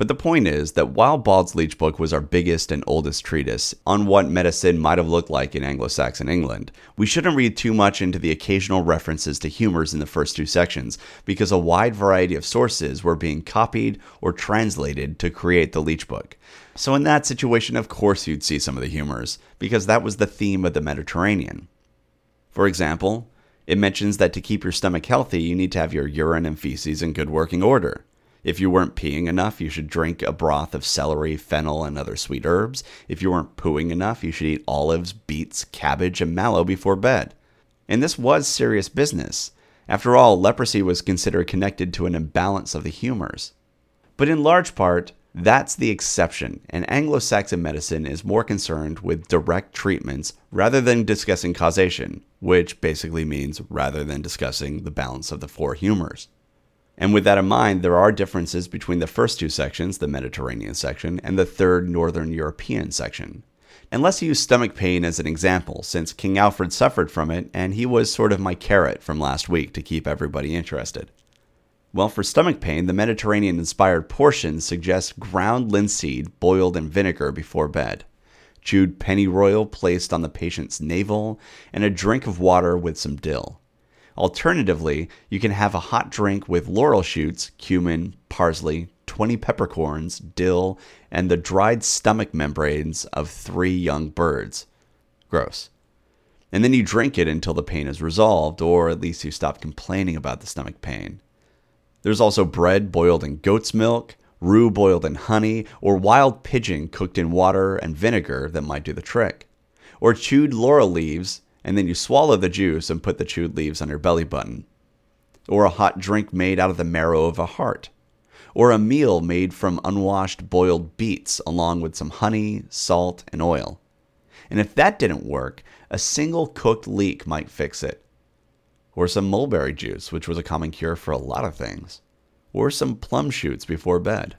But the point is that while Bald's Leech Book was our biggest and oldest treatise on what medicine might have looked like in Anglo Saxon England, we shouldn't read too much into the occasional references to humors in the first two sections, because a wide variety of sources were being copied or translated to create the Leech Book. So, in that situation, of course, you'd see some of the humors, because that was the theme of the Mediterranean. For example, it mentions that to keep your stomach healthy, you need to have your urine and feces in good working order. If you weren't peeing enough, you should drink a broth of celery, fennel, and other sweet herbs. If you weren't pooing enough, you should eat olives, beets, cabbage, and mallow before bed. And this was serious business. After all, leprosy was considered connected to an imbalance of the humors. But in large part, that's the exception, and Anglo Saxon medicine is more concerned with direct treatments rather than discussing causation, which basically means rather than discussing the balance of the four humors. And with that in mind, there are differences between the first two sections, the Mediterranean section, and the third Northern European section. And let's use stomach pain as an example, since King Alfred suffered from it, and he was sort of my carrot from last week to keep everybody interested. Well, for stomach pain, the Mediterranean inspired portion suggests ground linseed boiled in vinegar before bed, chewed pennyroyal placed on the patient's navel, and a drink of water with some dill. Alternatively, you can have a hot drink with laurel shoots, cumin, parsley, 20 peppercorns, dill, and the dried stomach membranes of three young birds. Gross. And then you drink it until the pain is resolved, or at least you stop complaining about the stomach pain. There's also bread boiled in goat's milk, rue boiled in honey, or wild pigeon cooked in water and vinegar that might do the trick. Or chewed laurel leaves, and then you swallow the juice and put the chewed leaves on your belly button. Or a hot drink made out of the marrow of a heart. Or a meal made from unwashed boiled beets along with some honey, salt, and oil. And if that didn't work, a single cooked leek might fix it or some mulberry juice, which was a common cure for a lot of things, or some plum shoots before bed.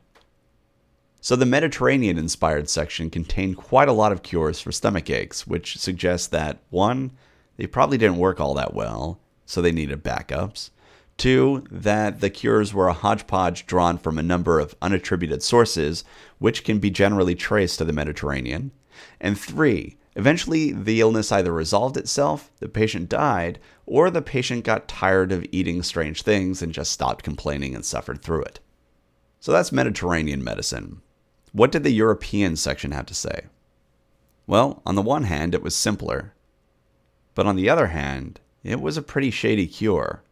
So the Mediterranean inspired section contained quite a lot of cures for stomach aches, which suggests that one, they probably didn't work all that well, so they needed backups. Two, that the cures were a hodgepodge drawn from a number of unattributed sources, which can be generally traced to the Mediterranean. And three, Eventually, the illness either resolved itself, the patient died, or the patient got tired of eating strange things and just stopped complaining and suffered through it. So that's Mediterranean medicine. What did the European section have to say? Well, on the one hand, it was simpler. But on the other hand, it was a pretty shady cure.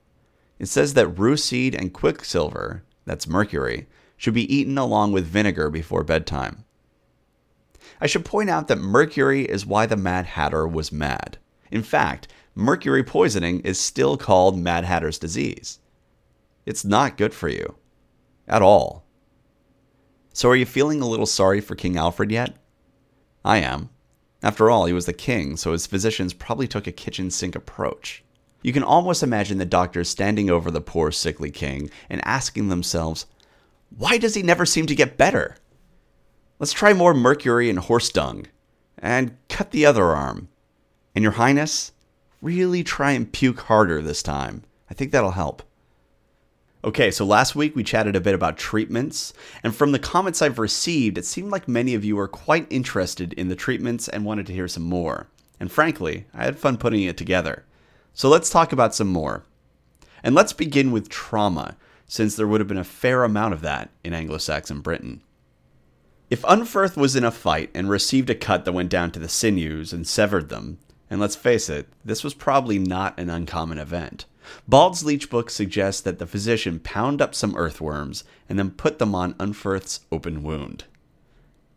It says that rue seed and quicksilver, that's mercury, should be eaten along with vinegar before bedtime. I should point out that mercury is why the Mad Hatter was mad. In fact, mercury poisoning is still called Mad Hatter's disease. It's not good for you. At all. So, are you feeling a little sorry for King Alfred yet? I am. After all, he was the king, so his physicians probably took a kitchen sink approach. You can almost imagine the doctors standing over the poor sickly king and asking themselves, why does he never seem to get better? Let's try more mercury and horse dung. And cut the other arm. And your highness, really try and puke harder this time. I think that'll help. Okay, so last week we chatted a bit about treatments, and from the comments I've received, it seemed like many of you were quite interested in the treatments and wanted to hear some more. And frankly, I had fun putting it together. So let's talk about some more. And let's begin with trauma, since there would have been a fair amount of that in Anglo Saxon Britain. If Unferth was in a fight and received a cut that went down to the sinews and severed them, and let's face it, this was probably not an uncommon event, Bald's Leech book suggests that the physician pound up some earthworms and then put them on Unferth's open wound.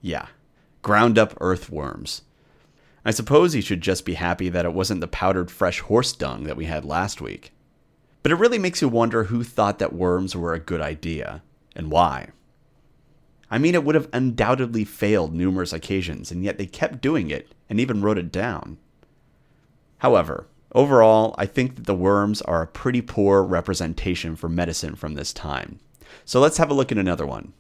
Yeah, ground up earthworms. I suppose he should just be happy that it wasn't the powdered fresh horse dung that we had last week. But it really makes you wonder who thought that worms were a good idea, and why. I mean, it would have undoubtedly failed numerous occasions, and yet they kept doing it and even wrote it down. However, overall, I think that the worms are a pretty poor representation for medicine from this time. So let's have a look at another one.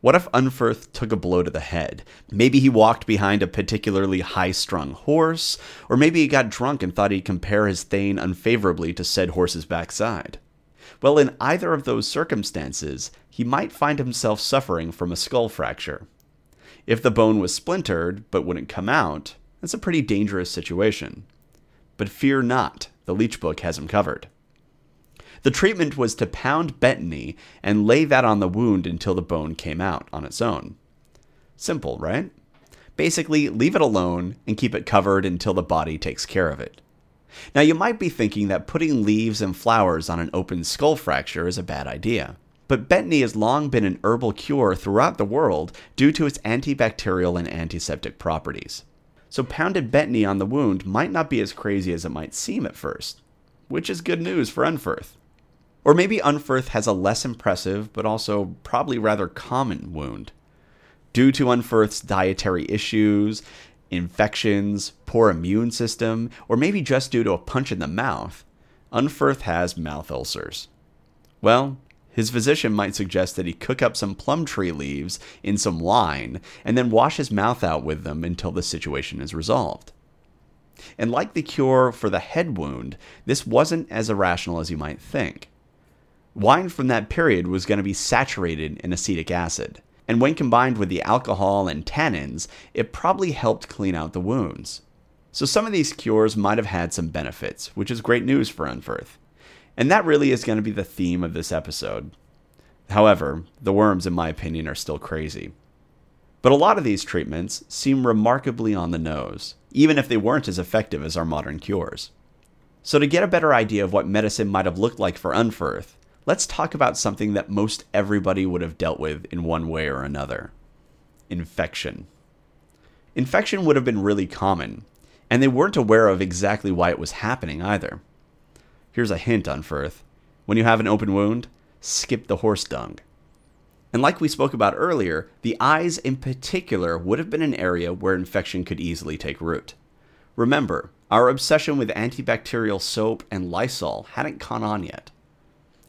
What if Unferth took a blow to the head? Maybe he walked behind a particularly high strung horse, or maybe he got drunk and thought he'd compare his thane unfavorably to said horse's backside. Well, in either of those circumstances, he might find himself suffering from a skull fracture. If the bone was splintered but wouldn't come out, that's a pretty dangerous situation. But fear not, the Leech Book has him covered. The treatment was to pound betony and lay that on the wound until the bone came out on its own. Simple, right? Basically, leave it alone and keep it covered until the body takes care of it. Now, you might be thinking that putting leaves and flowers on an open skull fracture is a bad idea. But betony has long been an herbal cure throughout the world due to its antibacterial and antiseptic properties. So, pounded betony on the wound might not be as crazy as it might seem at first, which is good news for Unferth. Or maybe Unferth has a less impressive, but also probably rather common wound. Due to Unferth's dietary issues, infections, poor immune system, or maybe just due to a punch in the mouth, Unferth has mouth ulcers. Well, his physician might suggest that he cook up some plum tree leaves in some wine and then wash his mouth out with them until the situation is resolved. And like the cure for the head wound, this wasn't as irrational as you might think. Wine from that period was going to be saturated in acetic acid, and when combined with the alcohol and tannins, it probably helped clean out the wounds. So some of these cures might have had some benefits, which is great news for Unferth. And that really is going to be the theme of this episode. However, the worms, in my opinion, are still crazy. But a lot of these treatments seem remarkably on the nose, even if they weren't as effective as our modern cures. So, to get a better idea of what medicine might have looked like for Unferth, let's talk about something that most everybody would have dealt with in one way or another infection. Infection would have been really common, and they weren't aware of exactly why it was happening either. Here's a hint Unferth. when you have an open wound, skip the horse dung. And like we spoke about earlier, the eyes in particular would have been an area where infection could easily take root. Remember, our obsession with antibacterial soap and Lysol hadn't caught on yet.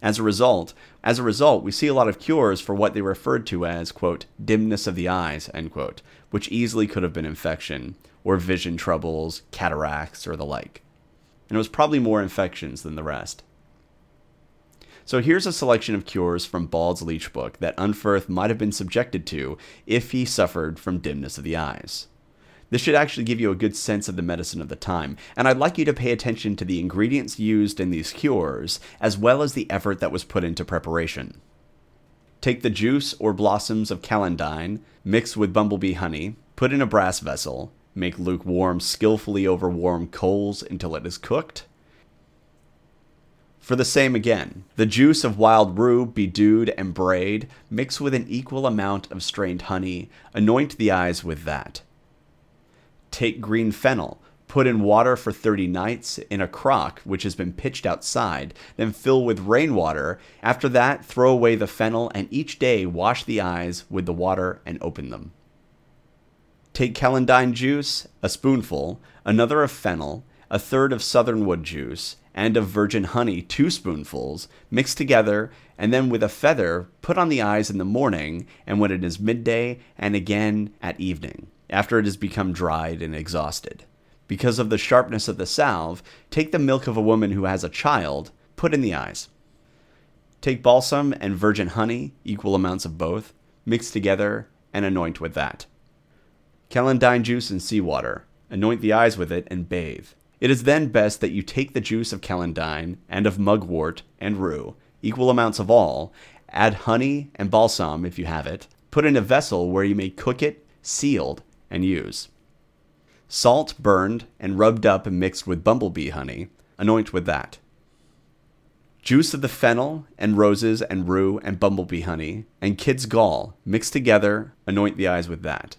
As a result, as a result, we see a lot of cures for what they referred to as quote dimness of the eyes end quote, which easily could have been infection or vision troubles, cataracts, or the like. And it was probably more infections than the rest. So here's a selection of cures from Bald's Leech Book that Unferth might have been subjected to if he suffered from dimness of the eyes. This should actually give you a good sense of the medicine of the time, and I'd like you to pay attention to the ingredients used in these cures, as well as the effort that was put into preparation. Take the juice or blossoms of celandine, mix with bumblebee honey, put in a brass vessel, make lukewarm skillfully over warm coals until it is cooked, for the same again, the juice of wild rue, bedewed and brayed, mix with an equal amount of strained honey, anoint the eyes with that. Take green fennel, put in water for 30 nights in a crock which has been pitched outside, then fill with rainwater. After that, throw away the fennel and each day wash the eyes with the water and open them. Take celandine juice, a spoonful, another of fennel, a third of southernwood juice, and of virgin honey, two spoonfuls, mix together, and then with a feather put on the eyes in the morning, and when it is midday, and again at evening, after it has become dried and exhausted. Because of the sharpness of the salve, take the milk of a woman who has a child, put in the eyes. Take balsam and virgin honey, equal amounts of both, mix together, and anoint with that. Celandine juice and seawater, anoint the eyes with it, and bathe. It is then best that you take the juice of celandine and of mugwort and rue, equal amounts of all, add honey and balsam if you have it, put in a vessel where you may cook it, sealed, and use. Salt burned and rubbed up and mixed with bumblebee honey, anoint with that. Juice of the fennel and roses and rue and bumblebee honey and kid's gall mixed together, anoint the eyes with that.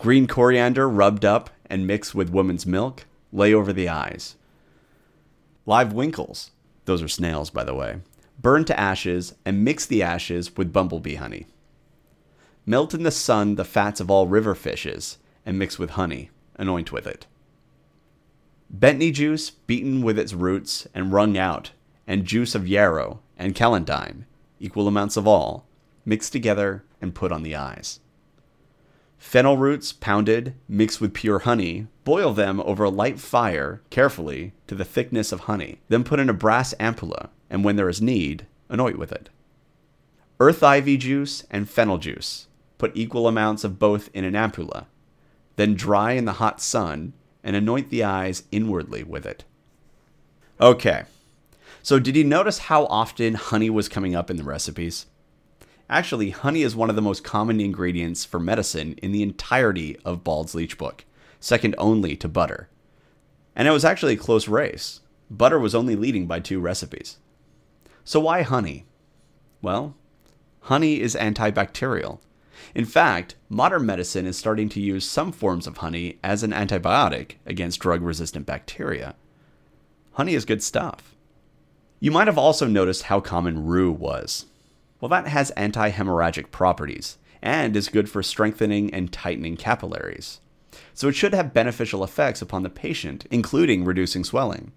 Green coriander rubbed up and mixed with woman's milk, lay over the eyes. Live winkles, those are snails, by the way, burn to ashes and mix the ashes with bumblebee honey. Melt in the sun the fats of all river fishes and mix with honey, anoint with it. Betony juice beaten with its roots and wrung out, and juice of yarrow and celandine, equal amounts of all, mixed together and put on the eyes. Fennel roots pounded, mixed with pure honey. Boil them over a light fire, carefully, to the thickness of honey. Then put in a brass ampulla, and when there is need, anoint with it. Earth ivy juice and fennel juice. Put equal amounts of both in an ampulla. Then dry in the hot sun and anoint the eyes inwardly with it. Okay, so did you notice how often honey was coming up in the recipes? Actually, honey is one of the most common ingredients for medicine in the entirety of Bald's Leech Book, second only to butter. And it was actually a close race. Butter was only leading by two recipes. So why honey? Well, honey is antibacterial. In fact, modern medicine is starting to use some forms of honey as an antibiotic against drug resistant bacteria. Honey is good stuff. You might have also noticed how common rue was. Well, that has anti hemorrhagic properties and is good for strengthening and tightening capillaries. So it should have beneficial effects upon the patient, including reducing swelling.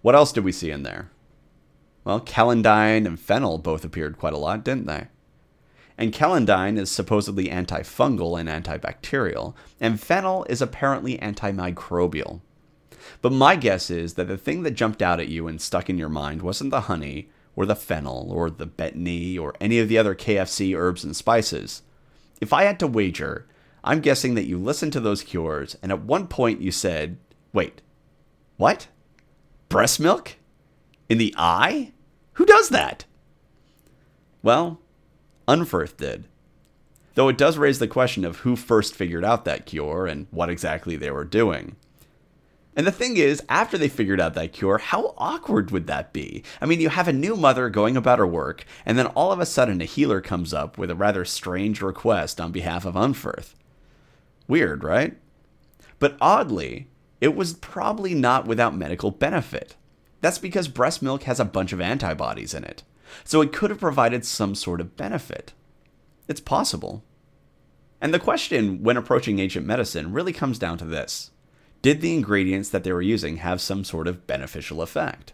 What else did we see in there? Well, celandine and fennel both appeared quite a lot, didn't they? And celandine is supposedly antifungal and antibacterial, and fennel is apparently antimicrobial. But my guess is that the thing that jumped out at you and stuck in your mind wasn't the honey or the fennel or the betony or any of the other KFC herbs and spices. If I had to wager, I'm guessing that you listened to those cures and at one point you said, wait, what? Breast milk? In the eye? Who does that? Well, Unferth did. Though it does raise the question of who first figured out that cure and what exactly they were doing. And the thing is, after they figured out that cure, how awkward would that be? I mean, you have a new mother going about her work, and then all of a sudden a healer comes up with a rather strange request on behalf of Unferth. Weird, right? But oddly, it was probably not without medical benefit. That's because breast milk has a bunch of antibodies in it, so it could have provided some sort of benefit. It's possible. And the question when approaching ancient medicine really comes down to this Did the ingredients that they were using have some sort of beneficial effect?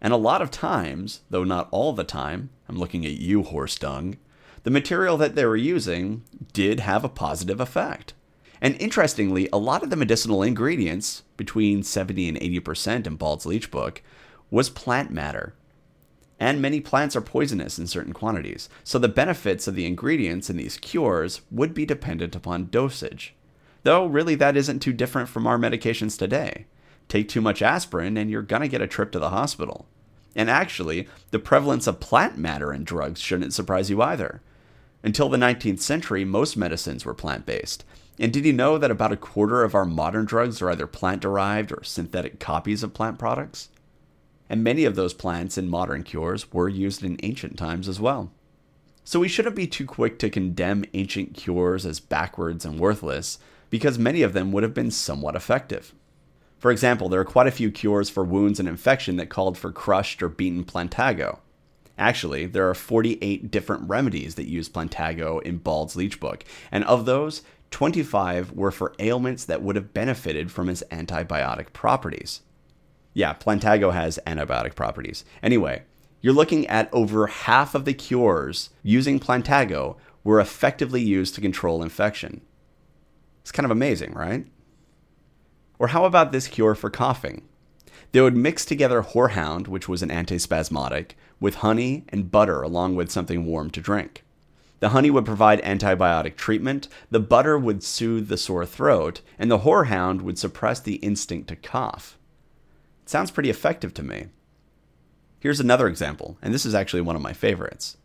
And a lot of times, though not all the time, I'm looking at you, horse dung, the material that they were using did have a positive effect. And interestingly, a lot of the medicinal ingredients, between 70 and 80% in Bald's Leech book, was plant matter and many plants are poisonous in certain quantities, so the benefits of the ingredients in these cures would be dependent upon dosage. Though, really, that isn't too different from our medications today. Take too much aspirin, and you're gonna get a trip to the hospital. And actually, the prevalence of plant matter in drugs shouldn't surprise you either. Until the 19th century, most medicines were plant based. And did you know that about a quarter of our modern drugs are either plant derived or synthetic copies of plant products? and many of those plants in modern cures were used in ancient times as well. So we shouldn't be too quick to condemn ancient cures as backwards and worthless, because many of them would have been somewhat effective. For example, there are quite a few cures for wounds and infection that called for crushed or beaten plantago. Actually, there are 48 different remedies that use plantago in Bald's Leech book, and of those, 25 were for ailments that would have benefited from its antibiotic properties. Yeah, Plantago has antibiotic properties. Anyway, you're looking at over half of the cures using Plantago were effectively used to control infection. It's kind of amazing, right? Or how about this cure for coughing? They would mix together horehound, which was an antispasmodic, with honey and butter along with something warm to drink. The honey would provide antibiotic treatment, the butter would soothe the sore throat, and the horehound would suppress the instinct to cough. It sounds pretty effective to me. Here's another example, and this is actually one of my favorites.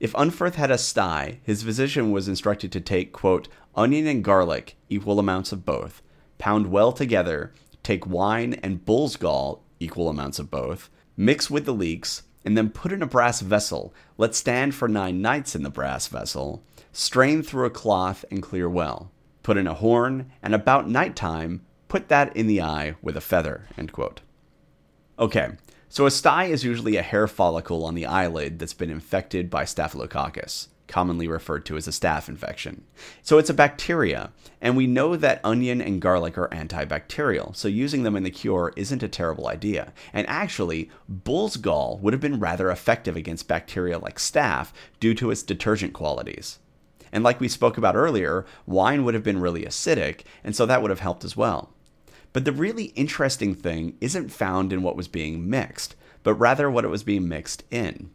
If Unferth had a sty, his physician was instructed to take, quote, onion and garlic, equal amounts of both, pound well together, take wine and bull's gall, equal amounts of both, mix with the leeks, and then put in a brass vessel, let stand for nine nights in the brass vessel, strain through a cloth and clear well. Put in a horn, and about night time, put that in the eye with a feather. Okay, so a sty is usually a hair follicle on the eyelid that's been infected by Staphylococcus, commonly referred to as a staph infection. So it's a bacteria, and we know that onion and garlic are antibacterial, so using them in the cure isn't a terrible idea. And actually, bull's gall would have been rather effective against bacteria like staph due to its detergent qualities. And like we spoke about earlier, wine would have been really acidic, and so that would have helped as well. But the really interesting thing isn't found in what was being mixed, but rather what it was being mixed in.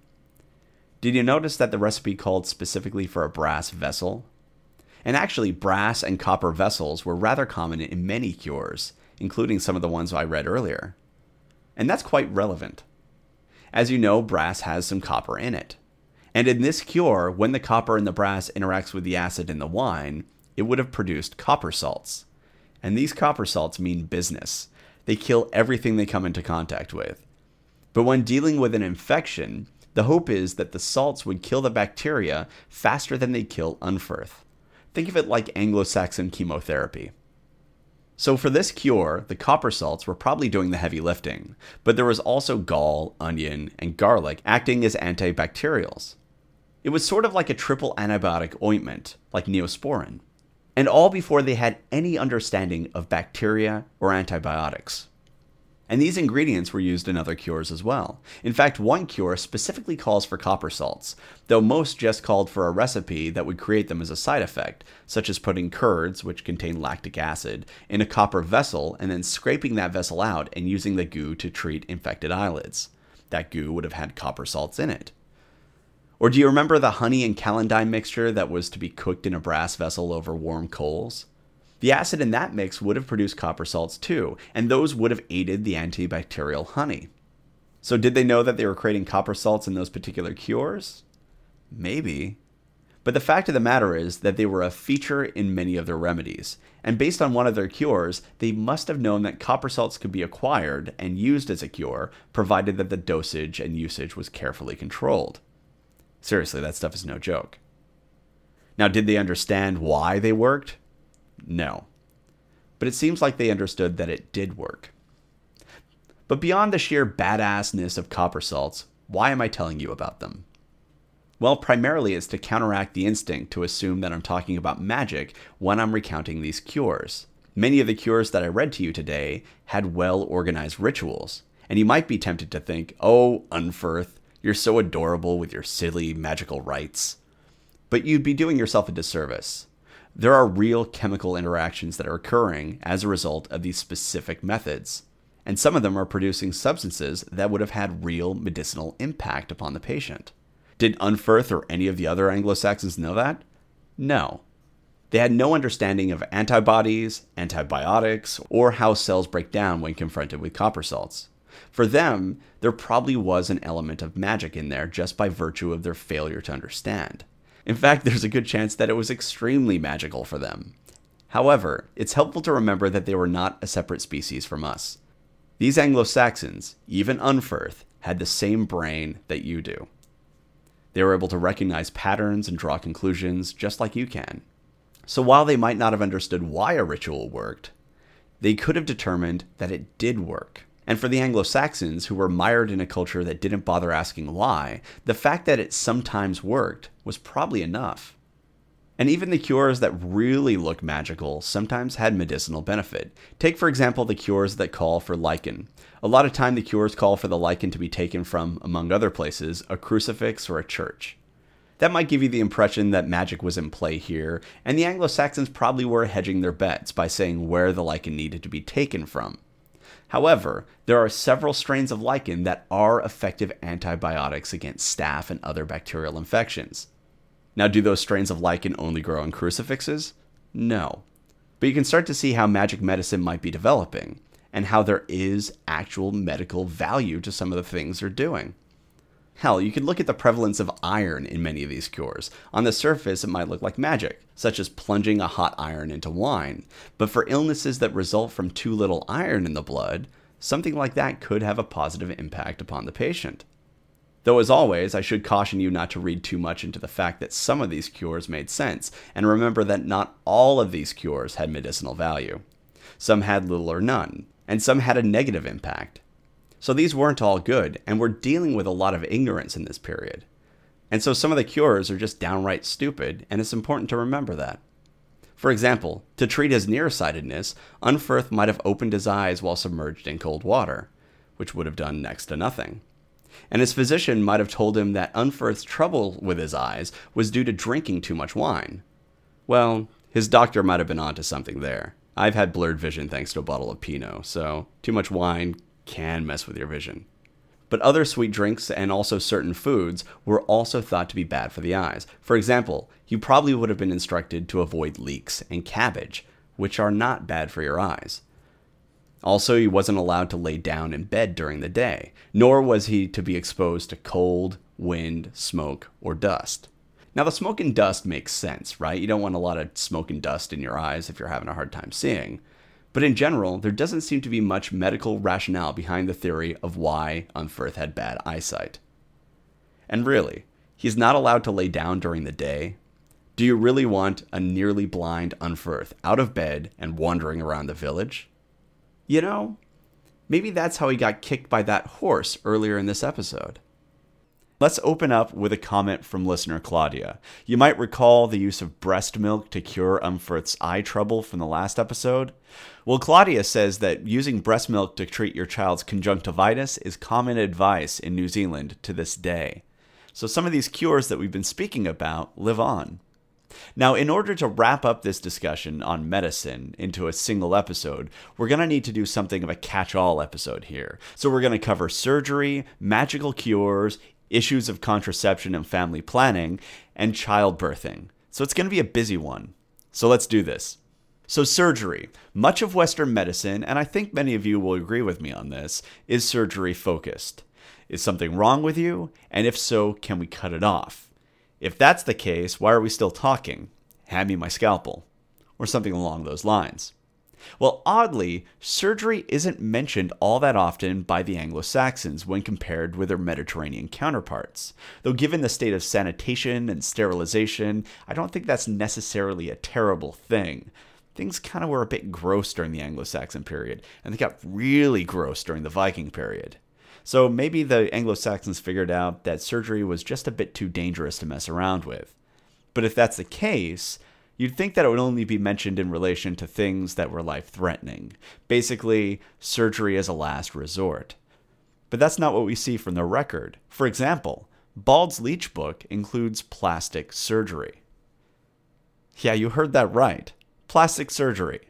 Did you notice that the recipe called specifically for a brass vessel? And actually, brass and copper vessels were rather common in many cures, including some of the ones I read earlier. And that's quite relevant. As you know, brass has some copper in it. And in this cure, when the copper in the brass interacts with the acid in the wine, it would have produced copper salts. And these copper salts mean business. They kill everything they come into contact with. But when dealing with an infection, the hope is that the salts would kill the bacteria faster than they kill Unferth. Think of it like Anglo Saxon chemotherapy. So, for this cure, the copper salts were probably doing the heavy lifting, but there was also gall, onion, and garlic acting as antibacterials. It was sort of like a triple antibiotic ointment, like neosporin and all before they had any understanding of bacteria or antibiotics. And these ingredients were used in other cures as well. In fact, one cure specifically calls for copper salts, though most just called for a recipe that would create them as a side effect, such as putting curds, which contain lactic acid, in a copper vessel and then scraping that vessel out and using the goo to treat infected eyelids. That goo would have had copper salts in it. Or do you remember the honey and celandine mixture that was to be cooked in a brass vessel over warm coals? The acid in that mix would have produced copper salts too, and those would have aided the antibacterial honey. So, did they know that they were creating copper salts in those particular cures? Maybe. But the fact of the matter is that they were a feature in many of their remedies, and based on one of their cures, they must have known that copper salts could be acquired and used as a cure, provided that the dosage and usage was carefully controlled. Seriously, that stuff is no joke. Now, did they understand why they worked? No. But it seems like they understood that it did work. But beyond the sheer badassness of copper salts, why am I telling you about them? Well, primarily it's to counteract the instinct to assume that I'm talking about magic when I'm recounting these cures. Many of the cures that I read to you today had well organized rituals, and you might be tempted to think, oh, Unferth, you're so adorable with your silly magical rites. But you'd be doing yourself a disservice. There are real chemical interactions that are occurring as a result of these specific methods, and some of them are producing substances that would have had real medicinal impact upon the patient. Did Unferth or any of the other Anglo Saxons know that? No. They had no understanding of antibodies, antibiotics, or how cells break down when confronted with copper salts. For them, there probably was an element of magic in there just by virtue of their failure to understand. In fact, there's a good chance that it was extremely magical for them. However, it's helpful to remember that they were not a separate species from us. These Anglo Saxons, even Unferth, had the same brain that you do. They were able to recognize patterns and draw conclusions just like you can. So while they might not have understood why a ritual worked, they could have determined that it did work. And for the Anglo Saxons, who were mired in a culture that didn't bother asking why, the fact that it sometimes worked was probably enough. And even the cures that really look magical sometimes had medicinal benefit. Take, for example, the cures that call for lichen. A lot of time, the cures call for the lichen to be taken from, among other places, a crucifix or a church. That might give you the impression that magic was in play here, and the Anglo Saxons probably were hedging their bets by saying where the lichen needed to be taken from. However, there are several strains of lichen that are effective antibiotics against staph and other bacterial infections. Now, do those strains of lichen only grow on crucifixes? No. But you can start to see how magic medicine might be developing, and how there is actual medical value to some of the things they're doing. Hell, you could look at the prevalence of iron in many of these cures. On the surface, it might look like magic, such as plunging a hot iron into wine. But for illnesses that result from too little iron in the blood, something like that could have a positive impact upon the patient. Though, as always, I should caution you not to read too much into the fact that some of these cures made sense, and remember that not all of these cures had medicinal value. Some had little or none, and some had a negative impact. So these weren't all good, and we're dealing with a lot of ignorance in this period. And so some of the cures are just downright stupid, and it's important to remember that. For example, to treat his nearsightedness, Unferth might have opened his eyes while submerged in cold water, which would have done next to nothing and his physician might have told him that Unferth's trouble with his eyes was due to drinking too much wine. Well, his doctor might have been onto something there. I've had blurred vision thanks to a bottle of Pinot, so too much wine can mess with your vision. But other sweet drinks and also certain foods were also thought to be bad for the eyes. For example, you probably would have been instructed to avoid leeks and cabbage, which are not bad for your eyes. Also, he wasn't allowed to lay down in bed during the day, nor was he to be exposed to cold, wind, smoke, or dust. Now, the smoke and dust makes sense, right? You don't want a lot of smoke and dust in your eyes if you're having a hard time seeing. But in general, there doesn't seem to be much medical rationale behind the theory of why Unferth had bad eyesight. And really, he's not allowed to lay down during the day. Do you really want a nearly blind Unferth out of bed and wandering around the village? You know, maybe that's how he got kicked by that horse earlier in this episode. Let's open up with a comment from listener Claudia. You might recall the use of breast milk to cure Unferth's eye trouble from the last episode. Well, Claudia says that using breast milk to treat your child's conjunctivitis is common advice in New Zealand to this day. So some of these cures that we've been speaking about live on. Now, in order to wrap up this discussion on medicine into a single episode, we're going to need to do something of a catch all episode here. So, we're going to cover surgery, magical cures, issues of contraception and family planning, and childbirthing. So, it's going to be a busy one. So, let's do this. So, surgery. Much of Western medicine, and I think many of you will agree with me on this, is surgery focused. Is something wrong with you? And if so, can we cut it off? If that's the case, why are we still talking? Hand me my scalpel. Or something along those lines. Well, oddly, surgery isn't mentioned all that often by the Anglo Saxons when compared with their Mediterranean counterparts. Though, given the state of sanitation and sterilization, I don't think that's necessarily a terrible thing. Things kind of were a bit gross during the Anglo Saxon period, and they got really gross during the Viking period. So maybe the Anglo Saxons figured out that surgery was just a bit too dangerous to mess around with. But if that's the case, You'd think that it would only be mentioned in relation to things that were life threatening, basically, surgery as a last resort. But that's not what we see from the record. For example, Bald's Leech book includes plastic surgery. Yeah, you heard that right. Plastic surgery.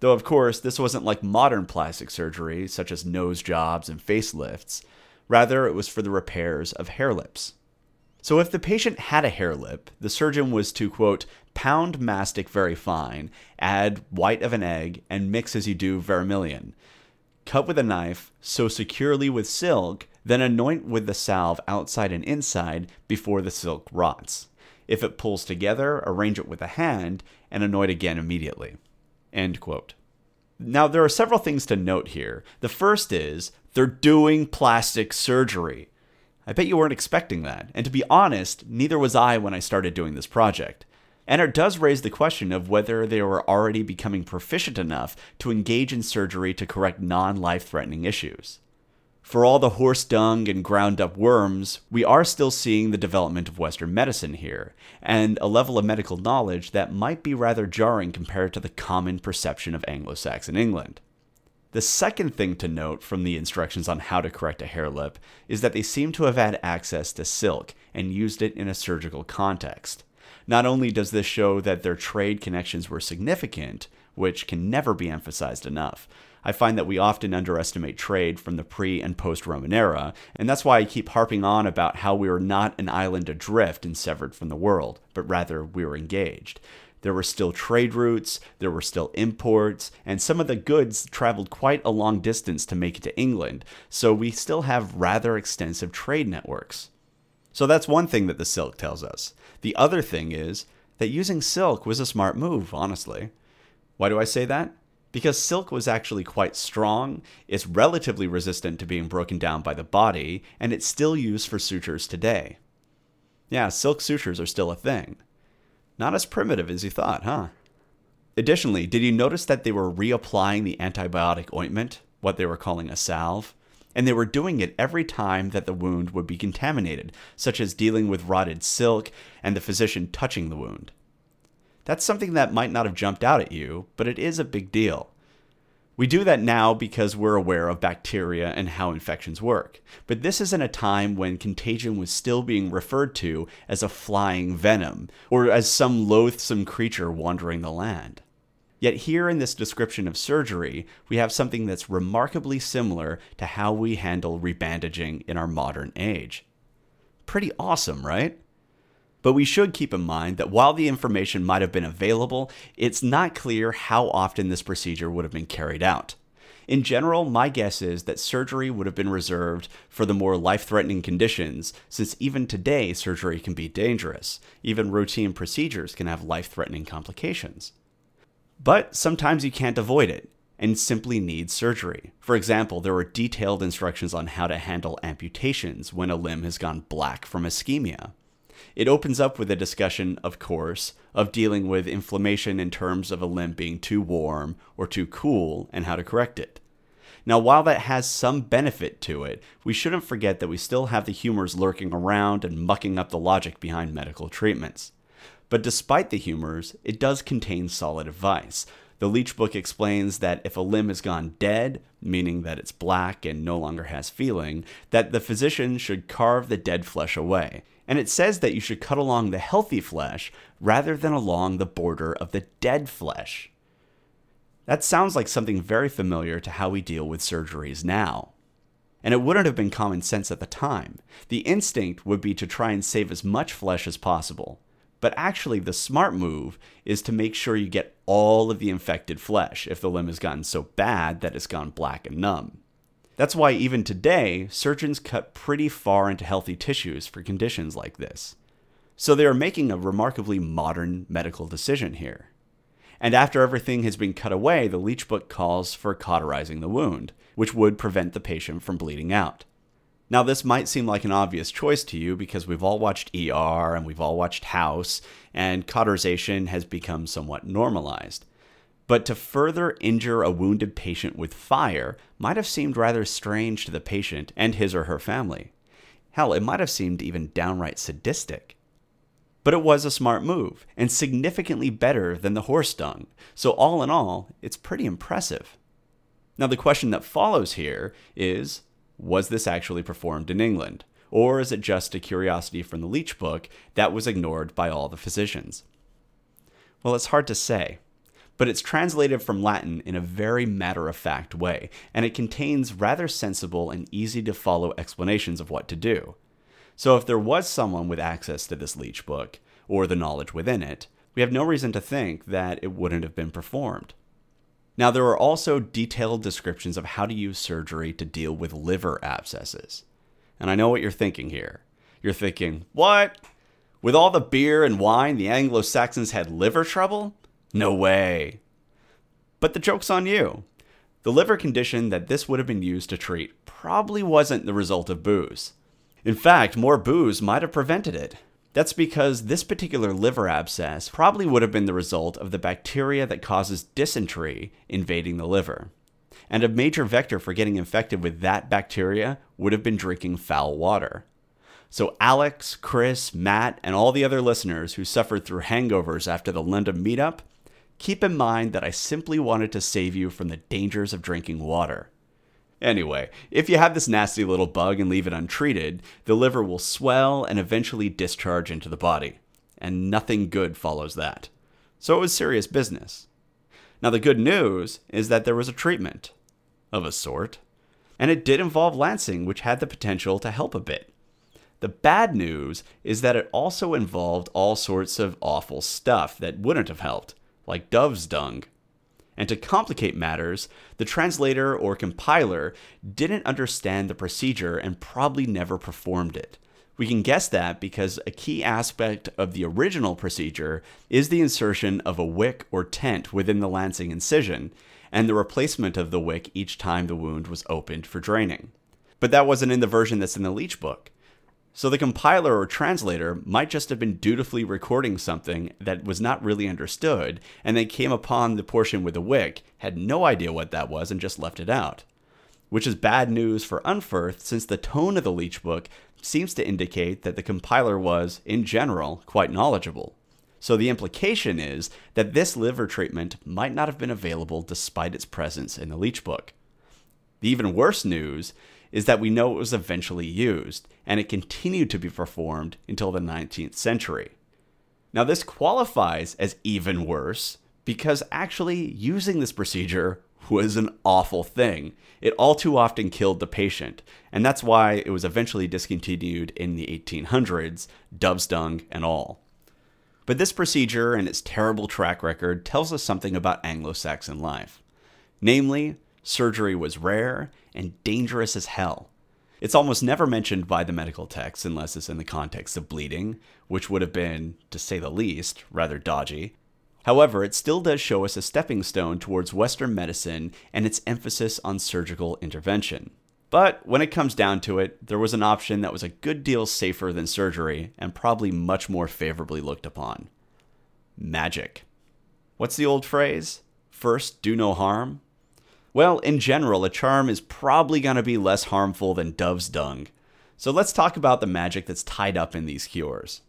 Though, of course, this wasn't like modern plastic surgery, such as nose jobs and facelifts. Rather, it was for the repairs of hare lips. So, if the patient had a hare lip, the surgeon was to, quote, pound mastic very fine, add white of an egg, and mix as you do vermilion. Cut with a knife, sew securely with silk, then anoint with the salve outside and inside before the silk rots. If it pulls together, arrange it with a hand, and anoint again immediately. End quote. Now, there are several things to note here. The first is they're doing plastic surgery. I bet you weren't expecting that, and to be honest, neither was I when I started doing this project. And it does raise the question of whether they were already becoming proficient enough to engage in surgery to correct non life threatening issues. For all the horse dung and ground up worms, we are still seeing the development of Western medicine here, and a level of medical knowledge that might be rather jarring compared to the common perception of Anglo Saxon England. The second thing to note from the instructions on how to correct a hare lip is that they seem to have had access to silk and used it in a surgical context. Not only does this show that their trade connections were significant, which can never be emphasized enough, I find that we often underestimate trade from the pre and post Roman era, and that's why I keep harping on about how we were not an island adrift and severed from the world, but rather we were engaged. There were still trade routes, there were still imports, and some of the goods traveled quite a long distance to make it to England, so we still have rather extensive trade networks. So that's one thing that the silk tells us. The other thing is that using silk was a smart move, honestly. Why do I say that? Because silk was actually quite strong, it's relatively resistant to being broken down by the body, and it's still used for sutures today. Yeah, silk sutures are still a thing. Not as primitive as you thought, huh? Additionally, did you notice that they were reapplying the antibiotic ointment, what they were calling a salve? and they were doing it every time that the wound would be contaminated, such as dealing with rotted silk and the physician touching the wound. That's something that might not have jumped out at you, but it is a big deal. We do that now because we're aware of bacteria and how infections work. But this is in a time when contagion was still being referred to as a flying venom, or as some loathsome creature wandering the land. Yet, here in this description of surgery, we have something that's remarkably similar to how we handle rebandaging in our modern age. Pretty awesome, right? But we should keep in mind that while the information might have been available, it's not clear how often this procedure would have been carried out. In general, my guess is that surgery would have been reserved for the more life threatening conditions, since even today surgery can be dangerous. Even routine procedures can have life threatening complications. But sometimes you can't avoid it and simply need surgery. For example, there were detailed instructions on how to handle amputations when a limb has gone black from ischemia. It opens up with a discussion, of course, of dealing with inflammation in terms of a limb being too warm or too cool and how to correct it. Now, while that has some benefit to it, we shouldn't forget that we still have the humors lurking around and mucking up the logic behind medical treatments. But despite the humors, it does contain solid advice. The Leech book explains that if a limb has gone dead, meaning that it's black and no longer has feeling, that the physician should carve the dead flesh away. And it says that you should cut along the healthy flesh rather than along the border of the dead flesh. That sounds like something very familiar to how we deal with surgeries now. And it wouldn't have been common sense at the time. The instinct would be to try and save as much flesh as possible. But actually, the smart move is to make sure you get all of the infected flesh if the limb has gotten so bad that it's gone black and numb. That's why, even today, surgeons cut pretty far into healthy tissues for conditions like this. So they are making a remarkably modern medical decision here. And after everything has been cut away, the leech book calls for cauterizing the wound, which would prevent the patient from bleeding out. Now, this might seem like an obvious choice to you because we've all watched ER and we've all watched House, and cauterization has become somewhat normalized. But to further injure a wounded patient with fire might have seemed rather strange to the patient and his or her family. Hell, it might have seemed even downright sadistic. But it was a smart move, and significantly better than the horse dung, so all in all, it's pretty impressive. Now, the question that follows here is was this actually performed in England? Or is it just a curiosity from the Leech Book that was ignored by all the physicians? Well, it's hard to say, but it's translated from Latin in a very matter of fact way, and it contains rather sensible and easy to follow explanations of what to do. So if there was someone with access to this leech book, or the knowledge within it, we have no reason to think that it wouldn't have been performed. Now, there are also detailed descriptions of how to use surgery to deal with liver abscesses. And I know what you're thinking here. You're thinking, what? With all the beer and wine, the Anglo Saxons had liver trouble? No way. But the joke's on you. The liver condition that this would have been used to treat probably wasn't the result of booze. In fact, more booze might have prevented it. That's because this particular liver abscess probably would have been the result of the bacteria that causes dysentery invading the liver. And a major vector for getting infected with that bacteria would have been drinking foul water. So, Alex, Chris, Matt, and all the other listeners who suffered through hangovers after the London meetup, keep in mind that I simply wanted to save you from the dangers of drinking water. Anyway, if you have this nasty little bug and leave it untreated, the liver will swell and eventually discharge into the body. And nothing good follows that. So it was serious business. Now, the good news is that there was a treatment, of a sort, and it did involve lancing, which had the potential to help a bit. The bad news is that it also involved all sorts of awful stuff that wouldn't have helped, like dove's dung. And to complicate matters, the translator or compiler didn't understand the procedure and probably never performed it. We can guess that because a key aspect of the original procedure is the insertion of a wick or tent within the lancing incision, and the replacement of the wick each time the wound was opened for draining. But that wasn't in the version that's in the Leech book. So the compiler or translator might just have been dutifully recording something that was not really understood, and they came upon the portion with the wick, had no idea what that was, and just left it out. Which is bad news for Unferth, since the tone of the Leech book seems to indicate that the compiler was, in general, quite knowledgeable. So the implication is that this liver treatment might not have been available despite its presence in the Leech book. The even worse news is that we know it was eventually used, and it continued to be performed until the 19th century. Now, this qualifies as even worse because actually using this procedure was an awful thing. It all too often killed the patient, and that's why it was eventually discontinued in the 1800s, dove's dung and all. But this procedure and its terrible track record tells us something about Anglo Saxon life. Namely, surgery was rare and dangerous as hell. It's almost never mentioned by the medical texts unless it's in the context of bleeding, which would have been, to say the least, rather dodgy. However, it still does show us a stepping stone towards Western medicine and its emphasis on surgical intervention. But when it comes down to it, there was an option that was a good deal safer than surgery and probably much more favorably looked upon magic. What's the old phrase? First, do no harm, well, in general, a charm is probably going to be less harmful than dove's dung. So let's talk about the magic that's tied up in these cures.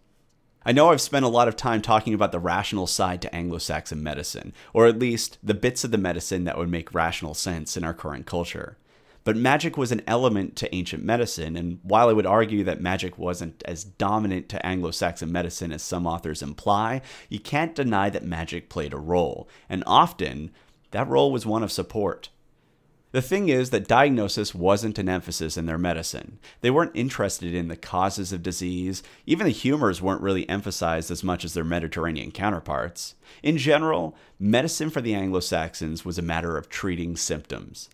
I know I've spent a lot of time talking about the rational side to Anglo Saxon medicine, or at least the bits of the medicine that would make rational sense in our current culture. But magic was an element to ancient medicine, and while I would argue that magic wasn't as dominant to Anglo Saxon medicine as some authors imply, you can't deny that magic played a role, and often that role was one of support. The thing is that diagnosis wasn't an emphasis in their medicine. They weren't interested in the causes of disease. Even the humors weren't really emphasized as much as their Mediterranean counterparts. In general, medicine for the Anglo Saxons was a matter of treating symptoms.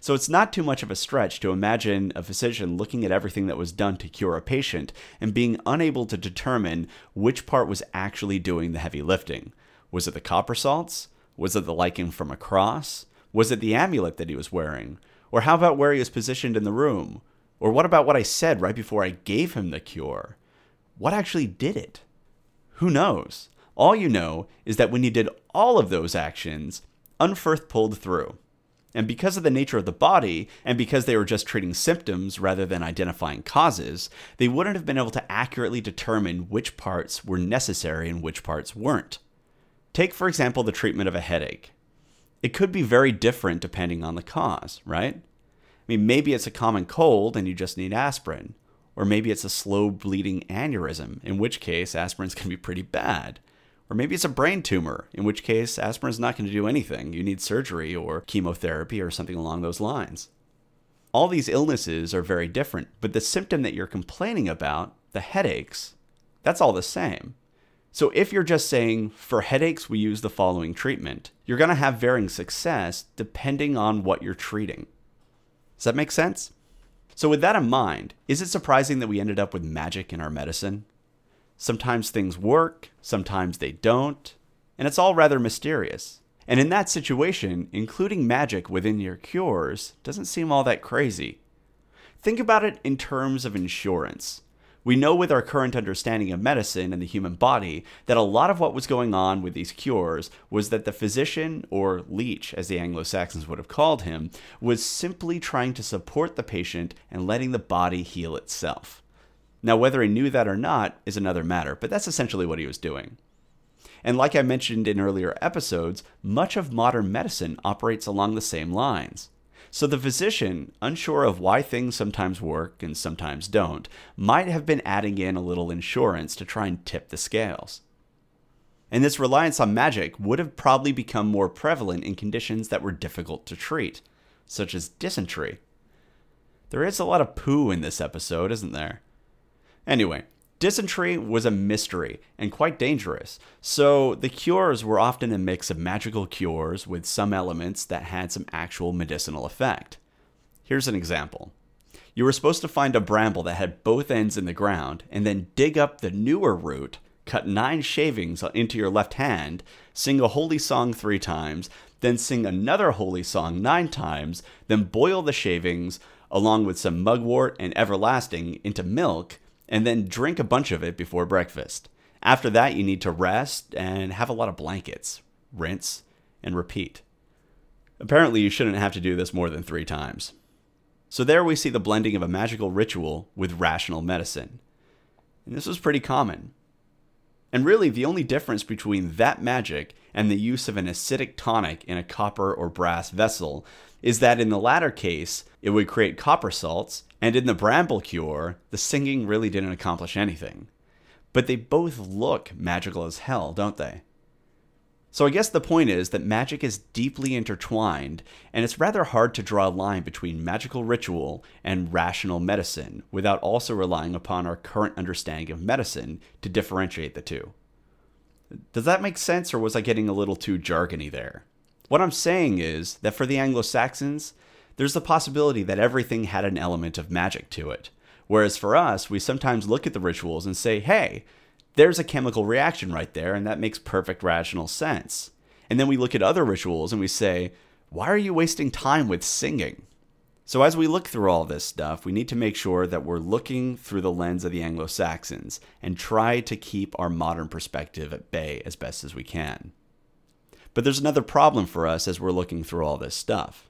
So it's not too much of a stretch to imagine a physician looking at everything that was done to cure a patient and being unable to determine which part was actually doing the heavy lifting. Was it the copper salts? Was it the lichen from a cross? Was it the amulet that he was wearing? Or how about where he was positioned in the room? Or what about what I said right before I gave him the cure? What actually did it? Who knows? All you know is that when you did all of those actions, Unferth pulled through. And because of the nature of the body, and because they were just treating symptoms rather than identifying causes, they wouldn't have been able to accurately determine which parts were necessary and which parts weren't. Take, for example, the treatment of a headache. It could be very different depending on the cause, right? I mean, maybe it's a common cold and you just need aspirin. Or maybe it's a slow bleeding aneurysm, in which case aspirin's going to be pretty bad. Or maybe it's a brain tumor, in which case aspirin's not going to do anything. You need surgery or chemotherapy or something along those lines. All these illnesses are very different, but the symptom that you're complaining about, the headaches, that's all the same. So if you're just saying, for headaches, we use the following treatment, you're going to have varying success depending on what you're treating. Does that make sense? So, with that in mind, is it surprising that we ended up with magic in our medicine? Sometimes things work, sometimes they don't, and it's all rather mysterious. And in that situation, including magic within your cures doesn't seem all that crazy. Think about it in terms of insurance. We know with our current understanding of medicine and the human body that a lot of what was going on with these cures was that the physician, or leech as the Anglo Saxons would have called him, was simply trying to support the patient and letting the body heal itself. Now, whether he knew that or not is another matter, but that's essentially what he was doing. And like I mentioned in earlier episodes, much of modern medicine operates along the same lines. So the physician, unsure of why things sometimes work and sometimes don't, might have been adding in a little insurance to try and tip the scales. And this reliance on magic would have probably become more prevalent in conditions that were difficult to treat, such as dysentery. There is a lot of poo in this episode, isn't there? Anyway, dysentery was a mystery and quite dangerous, so the cures were often a mix of magical cures with some elements that had some actual medicinal effect. Here's an example. You were supposed to find a bramble that had both ends in the ground and then dig up the newer root, cut nine shavings into your left hand, sing a holy song three times, then sing another holy song nine times, then boil the shavings along with some mugwort and everlasting into milk and then drink a bunch of it before breakfast. After that, you need to rest and have a lot of blankets, rinse, and repeat. Apparently, you shouldn't have to do this more than three times. So, there we see the blending of a magical ritual with rational medicine. And this was pretty common. And really, the only difference between that magic and the use of an acidic tonic in a copper or brass vessel is that in the latter case, it would create copper salts, and in the bramble cure, the singing really didn't accomplish anything. But they both look magical as hell, don't they? So I guess the point is that magic is deeply intertwined, and it's rather hard to draw a line between magical ritual and rational medicine without also relying upon our current understanding of medicine to differentiate the two. Does that make sense, or was I getting a little too jargony there? What I'm saying is that for the Anglo Saxons, there's the possibility that everything had an element of magic to it. Whereas for us, we sometimes look at the rituals and say, hey, there's a chemical reaction right there, and that makes perfect rational sense. And then we look at other rituals and we say, why are you wasting time with singing? So, as we look through all this stuff, we need to make sure that we're looking through the lens of the Anglo Saxons and try to keep our modern perspective at bay as best as we can. But there's another problem for us as we're looking through all this stuff.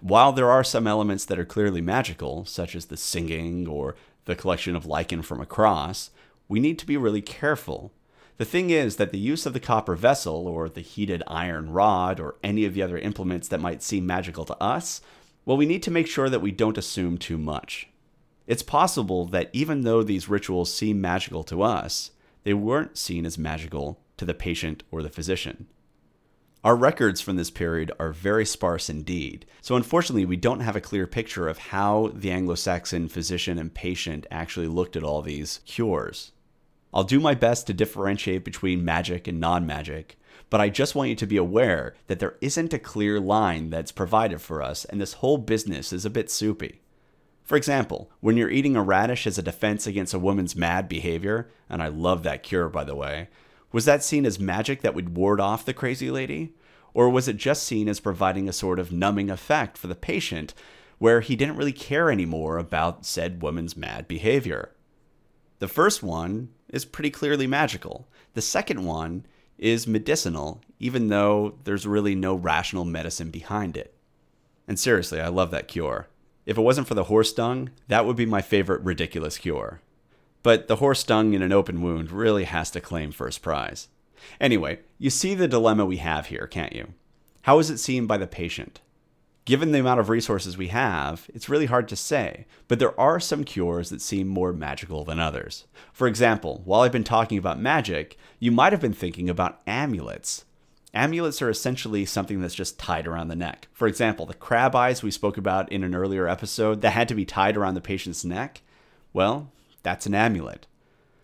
While there are some elements that are clearly magical, such as the singing or the collection of lichen from a cross, we need to be really careful. The thing is that the use of the copper vessel, or the heated iron rod, or any of the other implements that might seem magical to us, well, we need to make sure that we don't assume too much. It's possible that even though these rituals seem magical to us, they weren't seen as magical to the patient or the physician. Our records from this period are very sparse indeed, so unfortunately, we don't have a clear picture of how the Anglo Saxon physician and patient actually looked at all these cures. I'll do my best to differentiate between magic and non magic, but I just want you to be aware that there isn't a clear line that's provided for us, and this whole business is a bit soupy. For example, when you're eating a radish as a defense against a woman's mad behavior, and I love that cure by the way, was that seen as magic that would ward off the crazy lady? Or was it just seen as providing a sort of numbing effect for the patient where he didn't really care anymore about said woman's mad behavior? The first one is pretty clearly magical. The second one is medicinal, even though there's really no rational medicine behind it. And seriously, I love that cure. If it wasn't for the horse dung, that would be my favorite ridiculous cure. But the horse dung in an open wound really has to claim first prize. Anyway, you see the dilemma we have here, can't you? How is it seen by the patient? Given the amount of resources we have, it's really hard to say, but there are some cures that seem more magical than others. For example, while I've been talking about magic, you might have been thinking about amulets. Amulets are essentially something that's just tied around the neck. For example, the crab eyes we spoke about in an earlier episode that had to be tied around the patient's neck, well, that's an amulet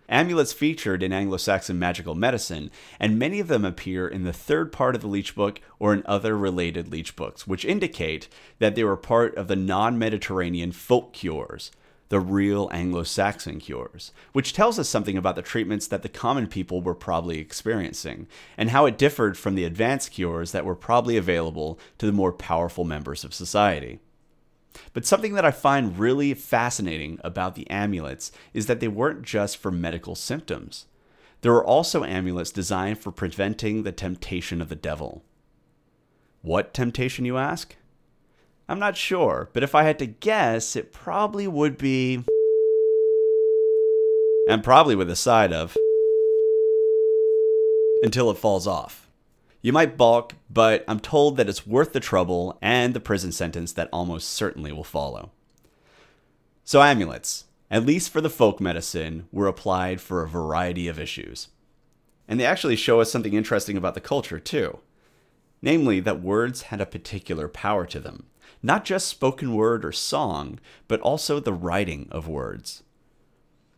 amulets featured in Anglo Saxon magical medicine, and many of them appear in the third part of the Leech Book or in other related Leech books, which indicate that they were part of the non Mediterranean folk cures, the real Anglo Saxon cures, which tells us something about the treatments that the common people were probably experiencing, and how it differed from the advanced cures that were probably available to the more powerful members of society. But something that I find really fascinating about the amulets is that they weren't just for medical symptoms. There were also amulets designed for preventing the temptation of the devil. What temptation, you ask? I'm not sure, but if I had to guess, it probably would be. And probably with a side of. Until it falls off. You might balk, but I'm told that it's worth the trouble and the prison sentence that almost certainly will follow. So, amulets, at least for the folk medicine, were applied for a variety of issues. And they actually show us something interesting about the culture, too. Namely, that words had a particular power to them. Not just spoken word or song, but also the writing of words.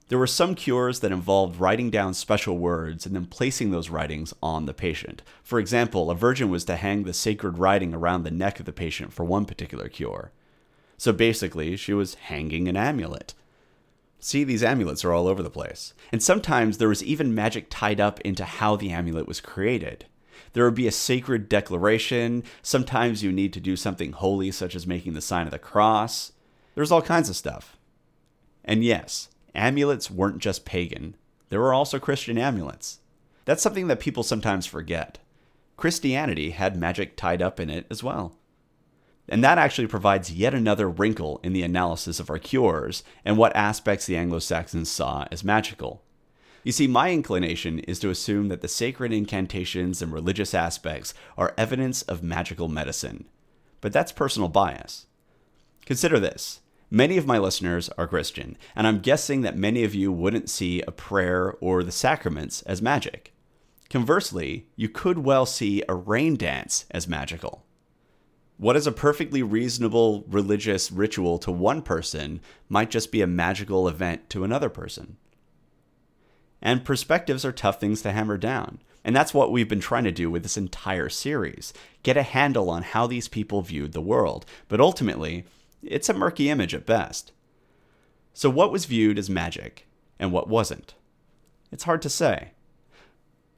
There were some cures that involved writing down special words and then placing those writings on the patient. For example, a virgin was to hang the sacred writing around the neck of the patient for one particular cure. So basically, she was hanging an amulet. See, these amulets are all over the place. And sometimes there was even magic tied up into how the amulet was created. There would be a sacred declaration. Sometimes you need to do something holy, such as making the sign of the cross. There's all kinds of stuff. And yes, amulets weren't just pagan, there were also Christian amulets. That's something that people sometimes forget. Christianity had magic tied up in it as well. And that actually provides yet another wrinkle in the analysis of our cures and what aspects the Anglo Saxons saw as magical. You see, my inclination is to assume that the sacred incantations and religious aspects are evidence of magical medicine. But that's personal bias. Consider this Many of my listeners are Christian, and I'm guessing that many of you wouldn't see a prayer or the sacraments as magic. Conversely, you could well see a rain dance as magical. What is a perfectly reasonable religious ritual to one person might just be a magical event to another person. And perspectives are tough things to hammer down. And that's what we've been trying to do with this entire series get a handle on how these people viewed the world. But ultimately, it's a murky image at best. So, what was viewed as magic and what wasn't? It's hard to say.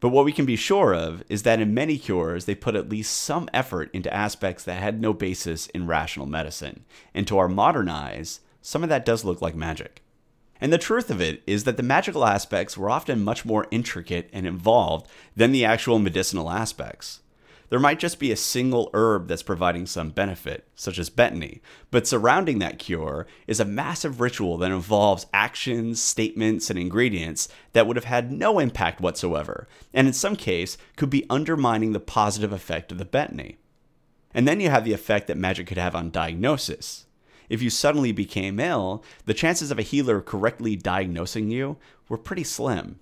But what we can be sure of is that in many cures, they put at least some effort into aspects that had no basis in rational medicine. And to our modern eyes, some of that does look like magic. And the truth of it is that the magical aspects were often much more intricate and involved than the actual medicinal aspects. There might just be a single herb that's providing some benefit, such as betony, but surrounding that cure is a massive ritual that involves actions, statements, and ingredients that would have had no impact whatsoever, and in some case could be undermining the positive effect of the betony. And then you have the effect that magic could have on diagnosis. If you suddenly became ill, the chances of a healer correctly diagnosing you were pretty slim.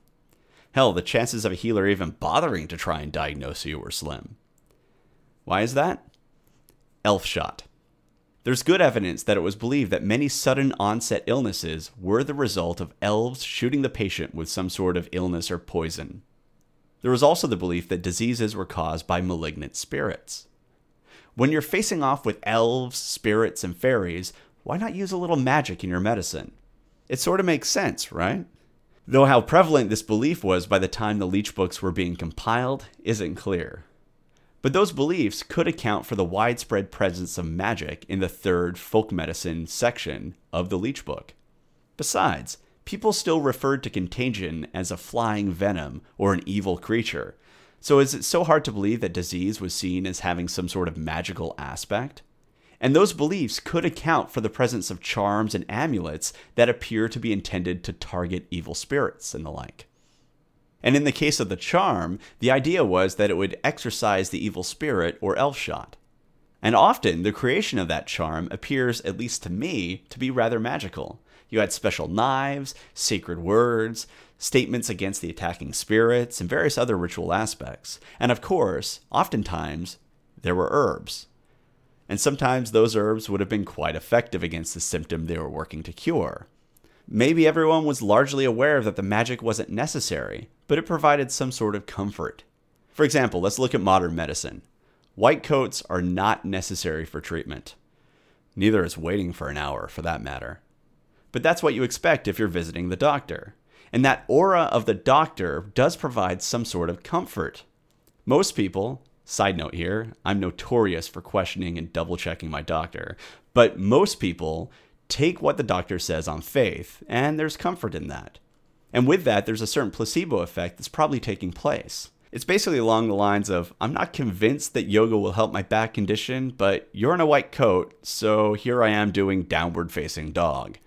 Hell, the chances of a healer even bothering to try and diagnose you were slim. Why is that? Elf shot. There's good evidence that it was believed that many sudden onset illnesses were the result of elves shooting the patient with some sort of illness or poison. There was also the belief that diseases were caused by malignant spirits. When you're facing off with elves, spirits, and fairies, why not use a little magic in your medicine? It sort of makes sense, right? Though how prevalent this belief was by the time the Leech books were being compiled isn't clear. But those beliefs could account for the widespread presence of magic in the third folk medicine section of the Leech book. Besides, people still referred to contagion as a flying venom or an evil creature. So is it so hard to believe that disease was seen as having some sort of magical aspect? And those beliefs could account for the presence of charms and amulets that appear to be intended to target evil spirits and the like. And in the case of the charm, the idea was that it would exorcise the evil spirit or elf shot. And often the creation of that charm appears, at least to me, to be rather magical. You had special knives, sacred words, statements against the attacking spirits, and various other ritual aspects. And of course, oftentimes, there were herbs. And sometimes those herbs would have been quite effective against the symptom they were working to cure. Maybe everyone was largely aware that the magic wasn't necessary, but it provided some sort of comfort. For example, let's look at modern medicine. White coats are not necessary for treatment. Neither is waiting for an hour, for that matter. But that's what you expect if you're visiting the doctor. And that aura of the doctor does provide some sort of comfort. Most people, side note here, I'm notorious for questioning and double checking my doctor, but most people take what the doctor says on faith, and there's comfort in that. And with that, there's a certain placebo effect that's probably taking place. It's basically along the lines of I'm not convinced that yoga will help my back condition, but you're in a white coat, so here I am doing downward facing dog.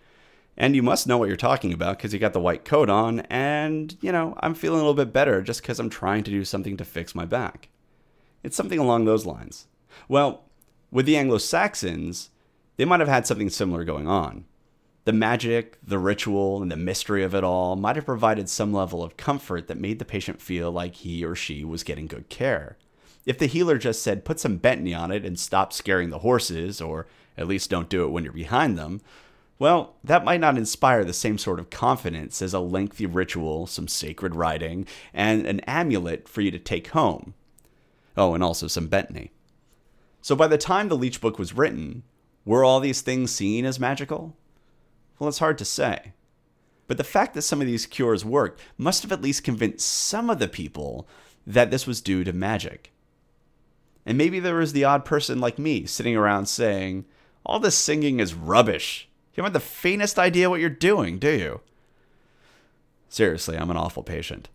And you must know what you're talking about because you got the white coat on, and, you know, I'm feeling a little bit better just because I'm trying to do something to fix my back. It's something along those lines. Well, with the Anglo Saxons, they might have had something similar going on. The magic, the ritual, and the mystery of it all might have provided some level of comfort that made the patient feel like he or she was getting good care. If the healer just said, put some betony on it and stop scaring the horses, or at least don't do it when you're behind them, well, that might not inspire the same sort of confidence as a lengthy ritual, some sacred writing, and an amulet for you to take home. Oh, and also some betony. So by the time the Leech Book was written, were all these things seen as magical? Well, it's hard to say. But the fact that some of these cures worked must have at least convinced some of the people that this was due to magic. And maybe there was the odd person like me sitting around saying, All this singing is rubbish. You haven't the faintest idea what you're doing, do you? Seriously, I'm an awful patient.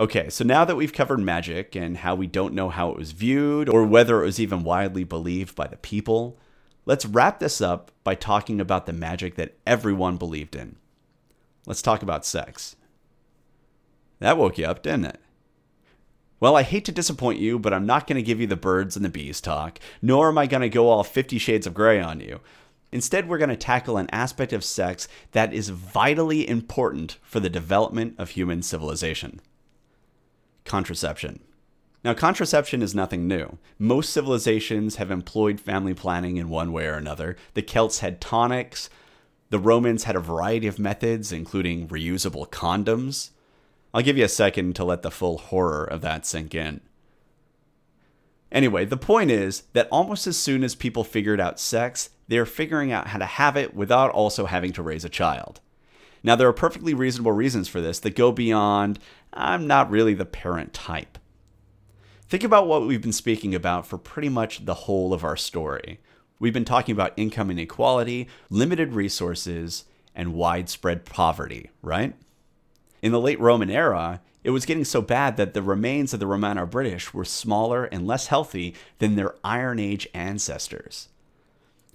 Okay, so now that we've covered magic and how we don't know how it was viewed or whether it was even widely believed by the people, Let's wrap this up by talking about the magic that everyone believed in. Let's talk about sex. That woke you up, didn't it? Well, I hate to disappoint you, but I'm not going to give you the birds and the bees talk, nor am I going to go all 50 shades of gray on you. Instead, we're going to tackle an aspect of sex that is vitally important for the development of human civilization contraception. Now, contraception is nothing new. Most civilizations have employed family planning in one way or another. The Celts had tonics. The Romans had a variety of methods, including reusable condoms. I'll give you a second to let the full horror of that sink in. Anyway, the point is that almost as soon as people figured out sex, they're figuring out how to have it without also having to raise a child. Now, there are perfectly reasonable reasons for this that go beyond I'm not really the parent type. Think about what we've been speaking about for pretty much the whole of our story. We've been talking about income inequality, limited resources, and widespread poverty, right? In the late Roman era, it was getting so bad that the remains of the Romano British were smaller and less healthy than their Iron Age ancestors.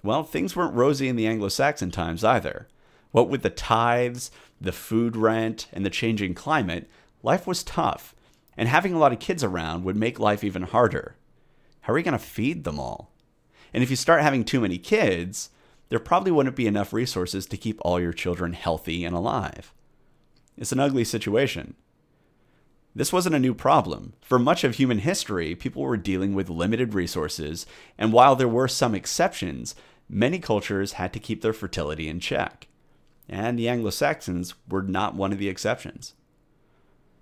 Well, things weren't rosy in the Anglo Saxon times either. What with the tithes, the food rent, and the changing climate, life was tough, and having a lot of kids around would make life even harder. How are you going to feed them all? And if you start having too many kids, there probably wouldn't be enough resources to keep all your children healthy and alive. It's an ugly situation. This wasn't a new problem. For much of human history, people were dealing with limited resources, and while there were some exceptions, many cultures had to keep their fertility in check. And the Anglo Saxons were not one of the exceptions.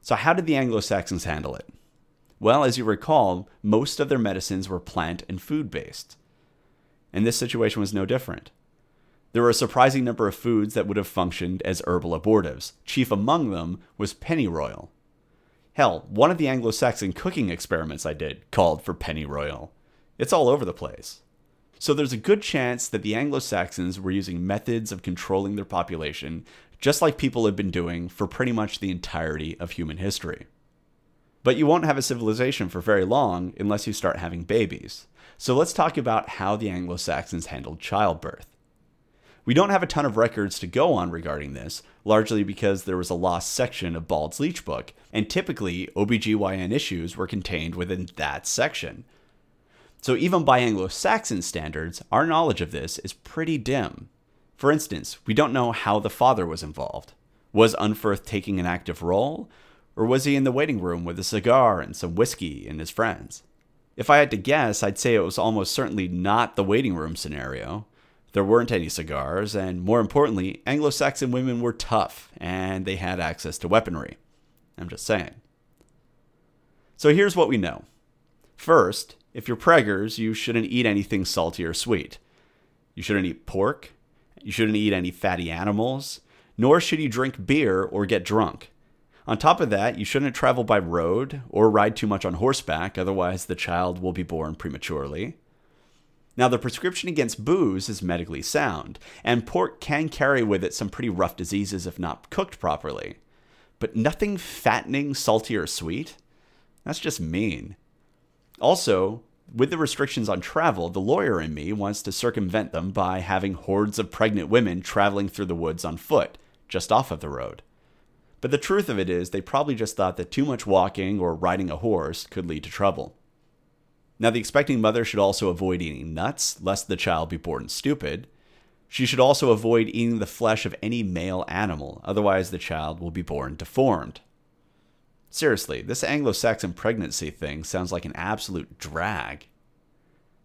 So, how did the Anglo Saxons handle it? Well, as you recall, most of their medicines were plant and food based. And this situation was no different. There were a surprising number of foods that would have functioned as herbal abortives. Chief among them was pennyroyal. Hell, one of the Anglo Saxon cooking experiments I did called for pennyroyal. It's all over the place. So there's a good chance that the Anglo Saxons were using methods of controlling their population just like people have been doing for pretty much the entirety of human history. But you won't have a civilization for very long unless you start having babies. So let's talk about how the Anglo Saxons handled childbirth. We don't have a ton of records to go on regarding this, largely because there was a lost section of Bald's Leech Book, and typically OBGYN issues were contained within that section. So even by Anglo Saxon standards, our knowledge of this is pretty dim. For instance, we don't know how the father was involved. Was Unferth taking an active role? Or was he in the waiting room with a cigar and some whiskey and his friends? If I had to guess, I'd say it was almost certainly not the waiting room scenario. There weren't any cigars, and more importantly, Anglo Saxon women were tough and they had access to weaponry. I'm just saying. So here's what we know. First, if you're preggers, you shouldn't eat anything salty or sweet. You shouldn't eat pork, you shouldn't eat any fatty animals, nor should you drink beer or get drunk. On top of that, you shouldn't travel by road or ride too much on horseback, otherwise, the child will be born prematurely. Now, the prescription against booze is medically sound, and pork can carry with it some pretty rough diseases if not cooked properly. But nothing fattening, salty, or sweet? That's just mean. Also, with the restrictions on travel, the lawyer in me wants to circumvent them by having hordes of pregnant women traveling through the woods on foot, just off of the road. But the truth of it is, they probably just thought that too much walking or riding a horse could lead to trouble. Now, the expecting mother should also avoid eating nuts, lest the child be born stupid. She should also avoid eating the flesh of any male animal, otherwise, the child will be born deformed. Seriously, this Anglo Saxon pregnancy thing sounds like an absolute drag.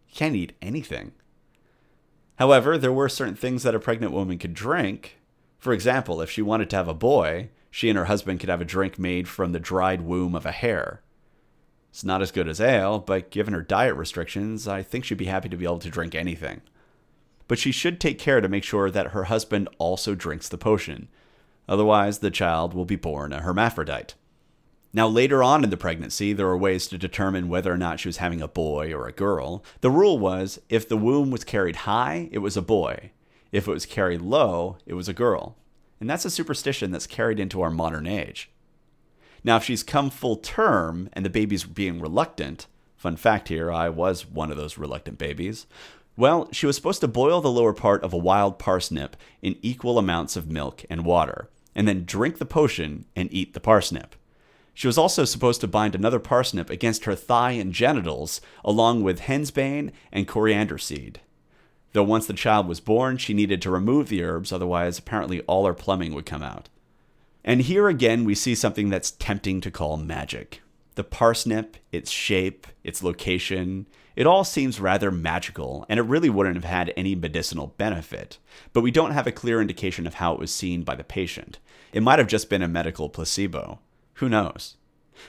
You can't eat anything. However, there were certain things that a pregnant woman could drink. For example, if she wanted to have a boy, she and her husband could have a drink made from the dried womb of a hare. It's not as good as ale, but given her diet restrictions, I think she'd be happy to be able to drink anything. But she should take care to make sure that her husband also drinks the potion. Otherwise, the child will be born a hermaphrodite. Now, later on in the pregnancy, there were ways to determine whether or not she was having a boy or a girl. The rule was if the womb was carried high, it was a boy. If it was carried low, it was a girl. And that's a superstition that's carried into our modern age. Now, if she's come full term and the baby's being reluctant, fun fact here, I was one of those reluctant babies. Well, she was supposed to boil the lower part of a wild parsnip in equal amounts of milk and water, and then drink the potion and eat the parsnip. She was also supposed to bind another parsnip against her thigh and genitals, along with henbane and coriander seed. Though once the child was born, she needed to remove the herbs, otherwise, apparently, all her plumbing would come out. And here again, we see something that's tempting to call magic. The parsnip, its shape, its location, it all seems rather magical, and it really wouldn't have had any medicinal benefit. But we don't have a clear indication of how it was seen by the patient. It might have just been a medical placebo. Who knows?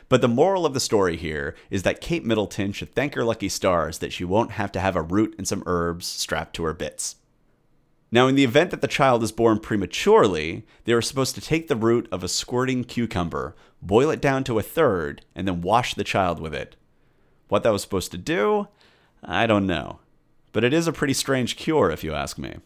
But the moral of the story here is that Kate Middleton should thank her lucky stars that she won't have to have a root and some herbs strapped to her bits. Now, in the event that the child is born prematurely, they are supposed to take the root of a squirting cucumber, boil it down to a third, and then wash the child with it. What that was supposed to do, I don't know. But it is a pretty strange cure, if you ask me.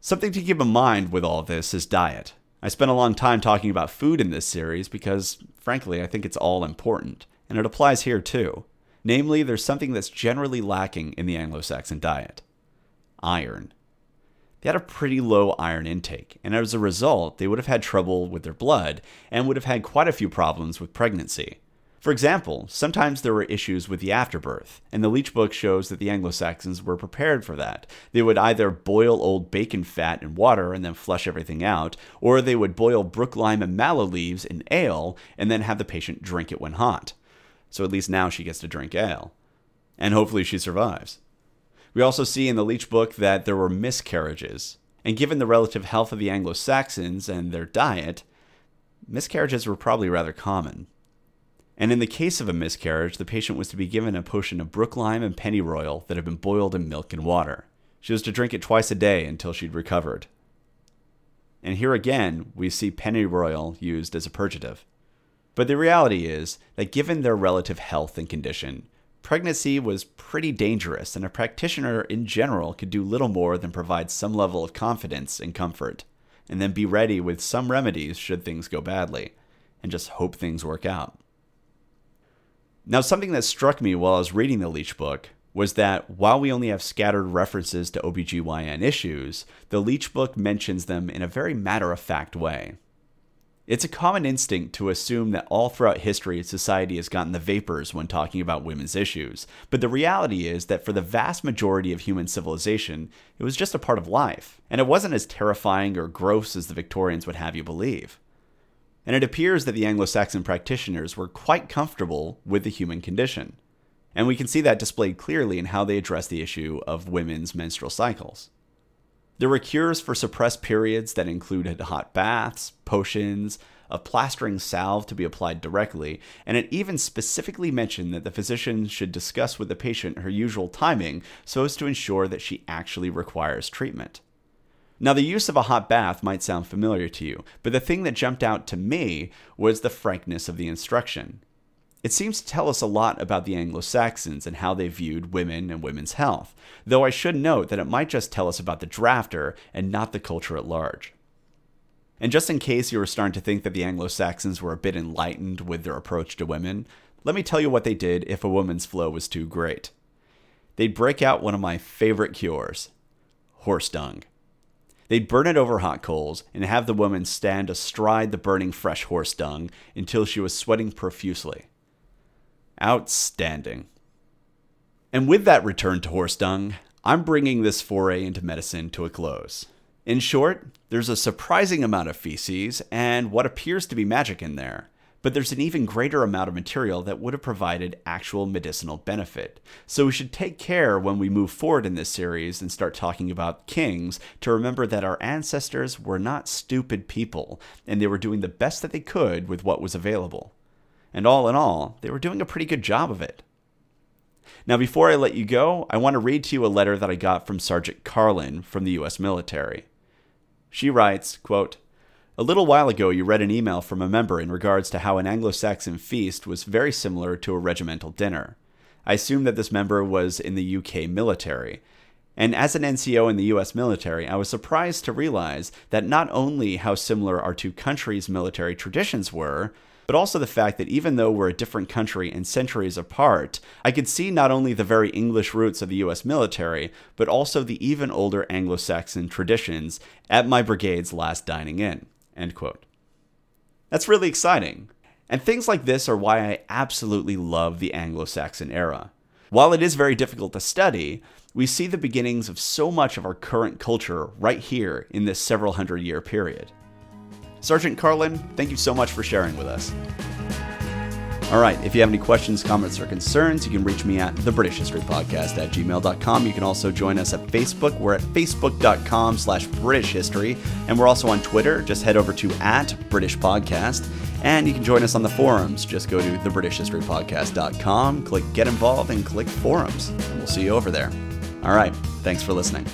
Something to keep in mind with all this is diet. I spent a long time talking about food in this series because, frankly, I think it's all important, and it applies here too. Namely, there's something that's generally lacking in the Anglo Saxon diet iron. They had a pretty low iron intake, and as a result, they would have had trouble with their blood and would have had quite a few problems with pregnancy. For example, sometimes there were issues with the afterbirth, and the Leech Book shows that the Anglo Saxons were prepared for that. They would either boil old bacon fat in water and then flush everything out, or they would boil brooklime and mallow leaves in ale and then have the patient drink it when hot. So at least now she gets to drink ale. And hopefully she survives. We also see in the Leech Book that there were miscarriages. And given the relative health of the Anglo Saxons and their diet, miscarriages were probably rather common. And in the case of a miscarriage, the patient was to be given a potion of brooklime and pennyroyal that had been boiled in milk and water. She was to drink it twice a day until she'd recovered. And here again, we see pennyroyal used as a purgative. But the reality is that given their relative health and condition, pregnancy was pretty dangerous, and a practitioner in general could do little more than provide some level of confidence and comfort, and then be ready with some remedies should things go badly, and just hope things work out. Now, something that struck me while I was reading the Leech book was that while we only have scattered references to OBGYN issues, the Leech book mentions them in a very matter of fact way. It's a common instinct to assume that all throughout history, society has gotten the vapors when talking about women's issues. But the reality is that for the vast majority of human civilization, it was just a part of life. And it wasn't as terrifying or gross as the Victorians would have you believe and it appears that the Anglo Saxon practitioners were quite comfortable with the human condition. And we can see that displayed clearly in how they address the issue of women's menstrual cycles. There were cures for suppressed periods that included hot baths, potions, a plastering salve to be applied directly, and it even specifically mentioned that the physician should discuss with the patient her usual timing so as to ensure that she actually requires treatment. Now, the use of a hot bath might sound familiar to you, but the thing that jumped out to me was the frankness of the instruction. It seems to tell us a lot about the Anglo Saxons and how they viewed women and women's health, though I should note that it might just tell us about the drafter and not the culture at large. And just in case you were starting to think that the Anglo Saxons were a bit enlightened with their approach to women, let me tell you what they did if a woman's flow was too great. They'd break out one of my favorite cures horse dung. They'd burn it over hot coals and have the woman stand astride the burning fresh horse dung until she was sweating profusely. Outstanding. And with that return to horse dung, I'm bringing this foray into medicine to a close. In short, there's a surprising amount of feces and what appears to be magic in there but there's an even greater amount of material that would have provided actual medicinal benefit. So we should take care when we move forward in this series and start talking about kings to remember that our ancestors were not stupid people, and they were doing the best that they could with what was available. And all in all, they were doing a pretty good job of it. Now, before I let you go, I want to read to you a letter that I got from Sergeant Carlin from the U.S. military. She writes, quote, a little while ago, you read an email from a member in regards to how an Anglo Saxon feast was very similar to a regimental dinner. I assume that this member was in the UK military. And as an NCO in the US military, I was surprised to realize that not only how similar our two countries' military traditions were, but also the fact that even though we're a different country and centuries apart, I could see not only the very English roots of the US military, but also the even older Anglo Saxon traditions at my brigade's last dining in. End quote. That's really exciting. And things like this are why I absolutely love the Anglo Saxon era. While it is very difficult to study, we see the beginnings of so much of our current culture right here in this several hundred year period. Sergeant Carlin, thank you so much for sharing with us. All right, if you have any questions, comments, or concerns, you can reach me at the British History Podcast at gmail.com. You can also join us at Facebook. We're at facebook.com slash British History. And we're also on Twitter. Just head over to at British Podcast. And you can join us on the forums. Just go to thebritishhistorypodcast.com, click Get Involved, and click Forums. And we'll see you over there. All right, thanks for listening.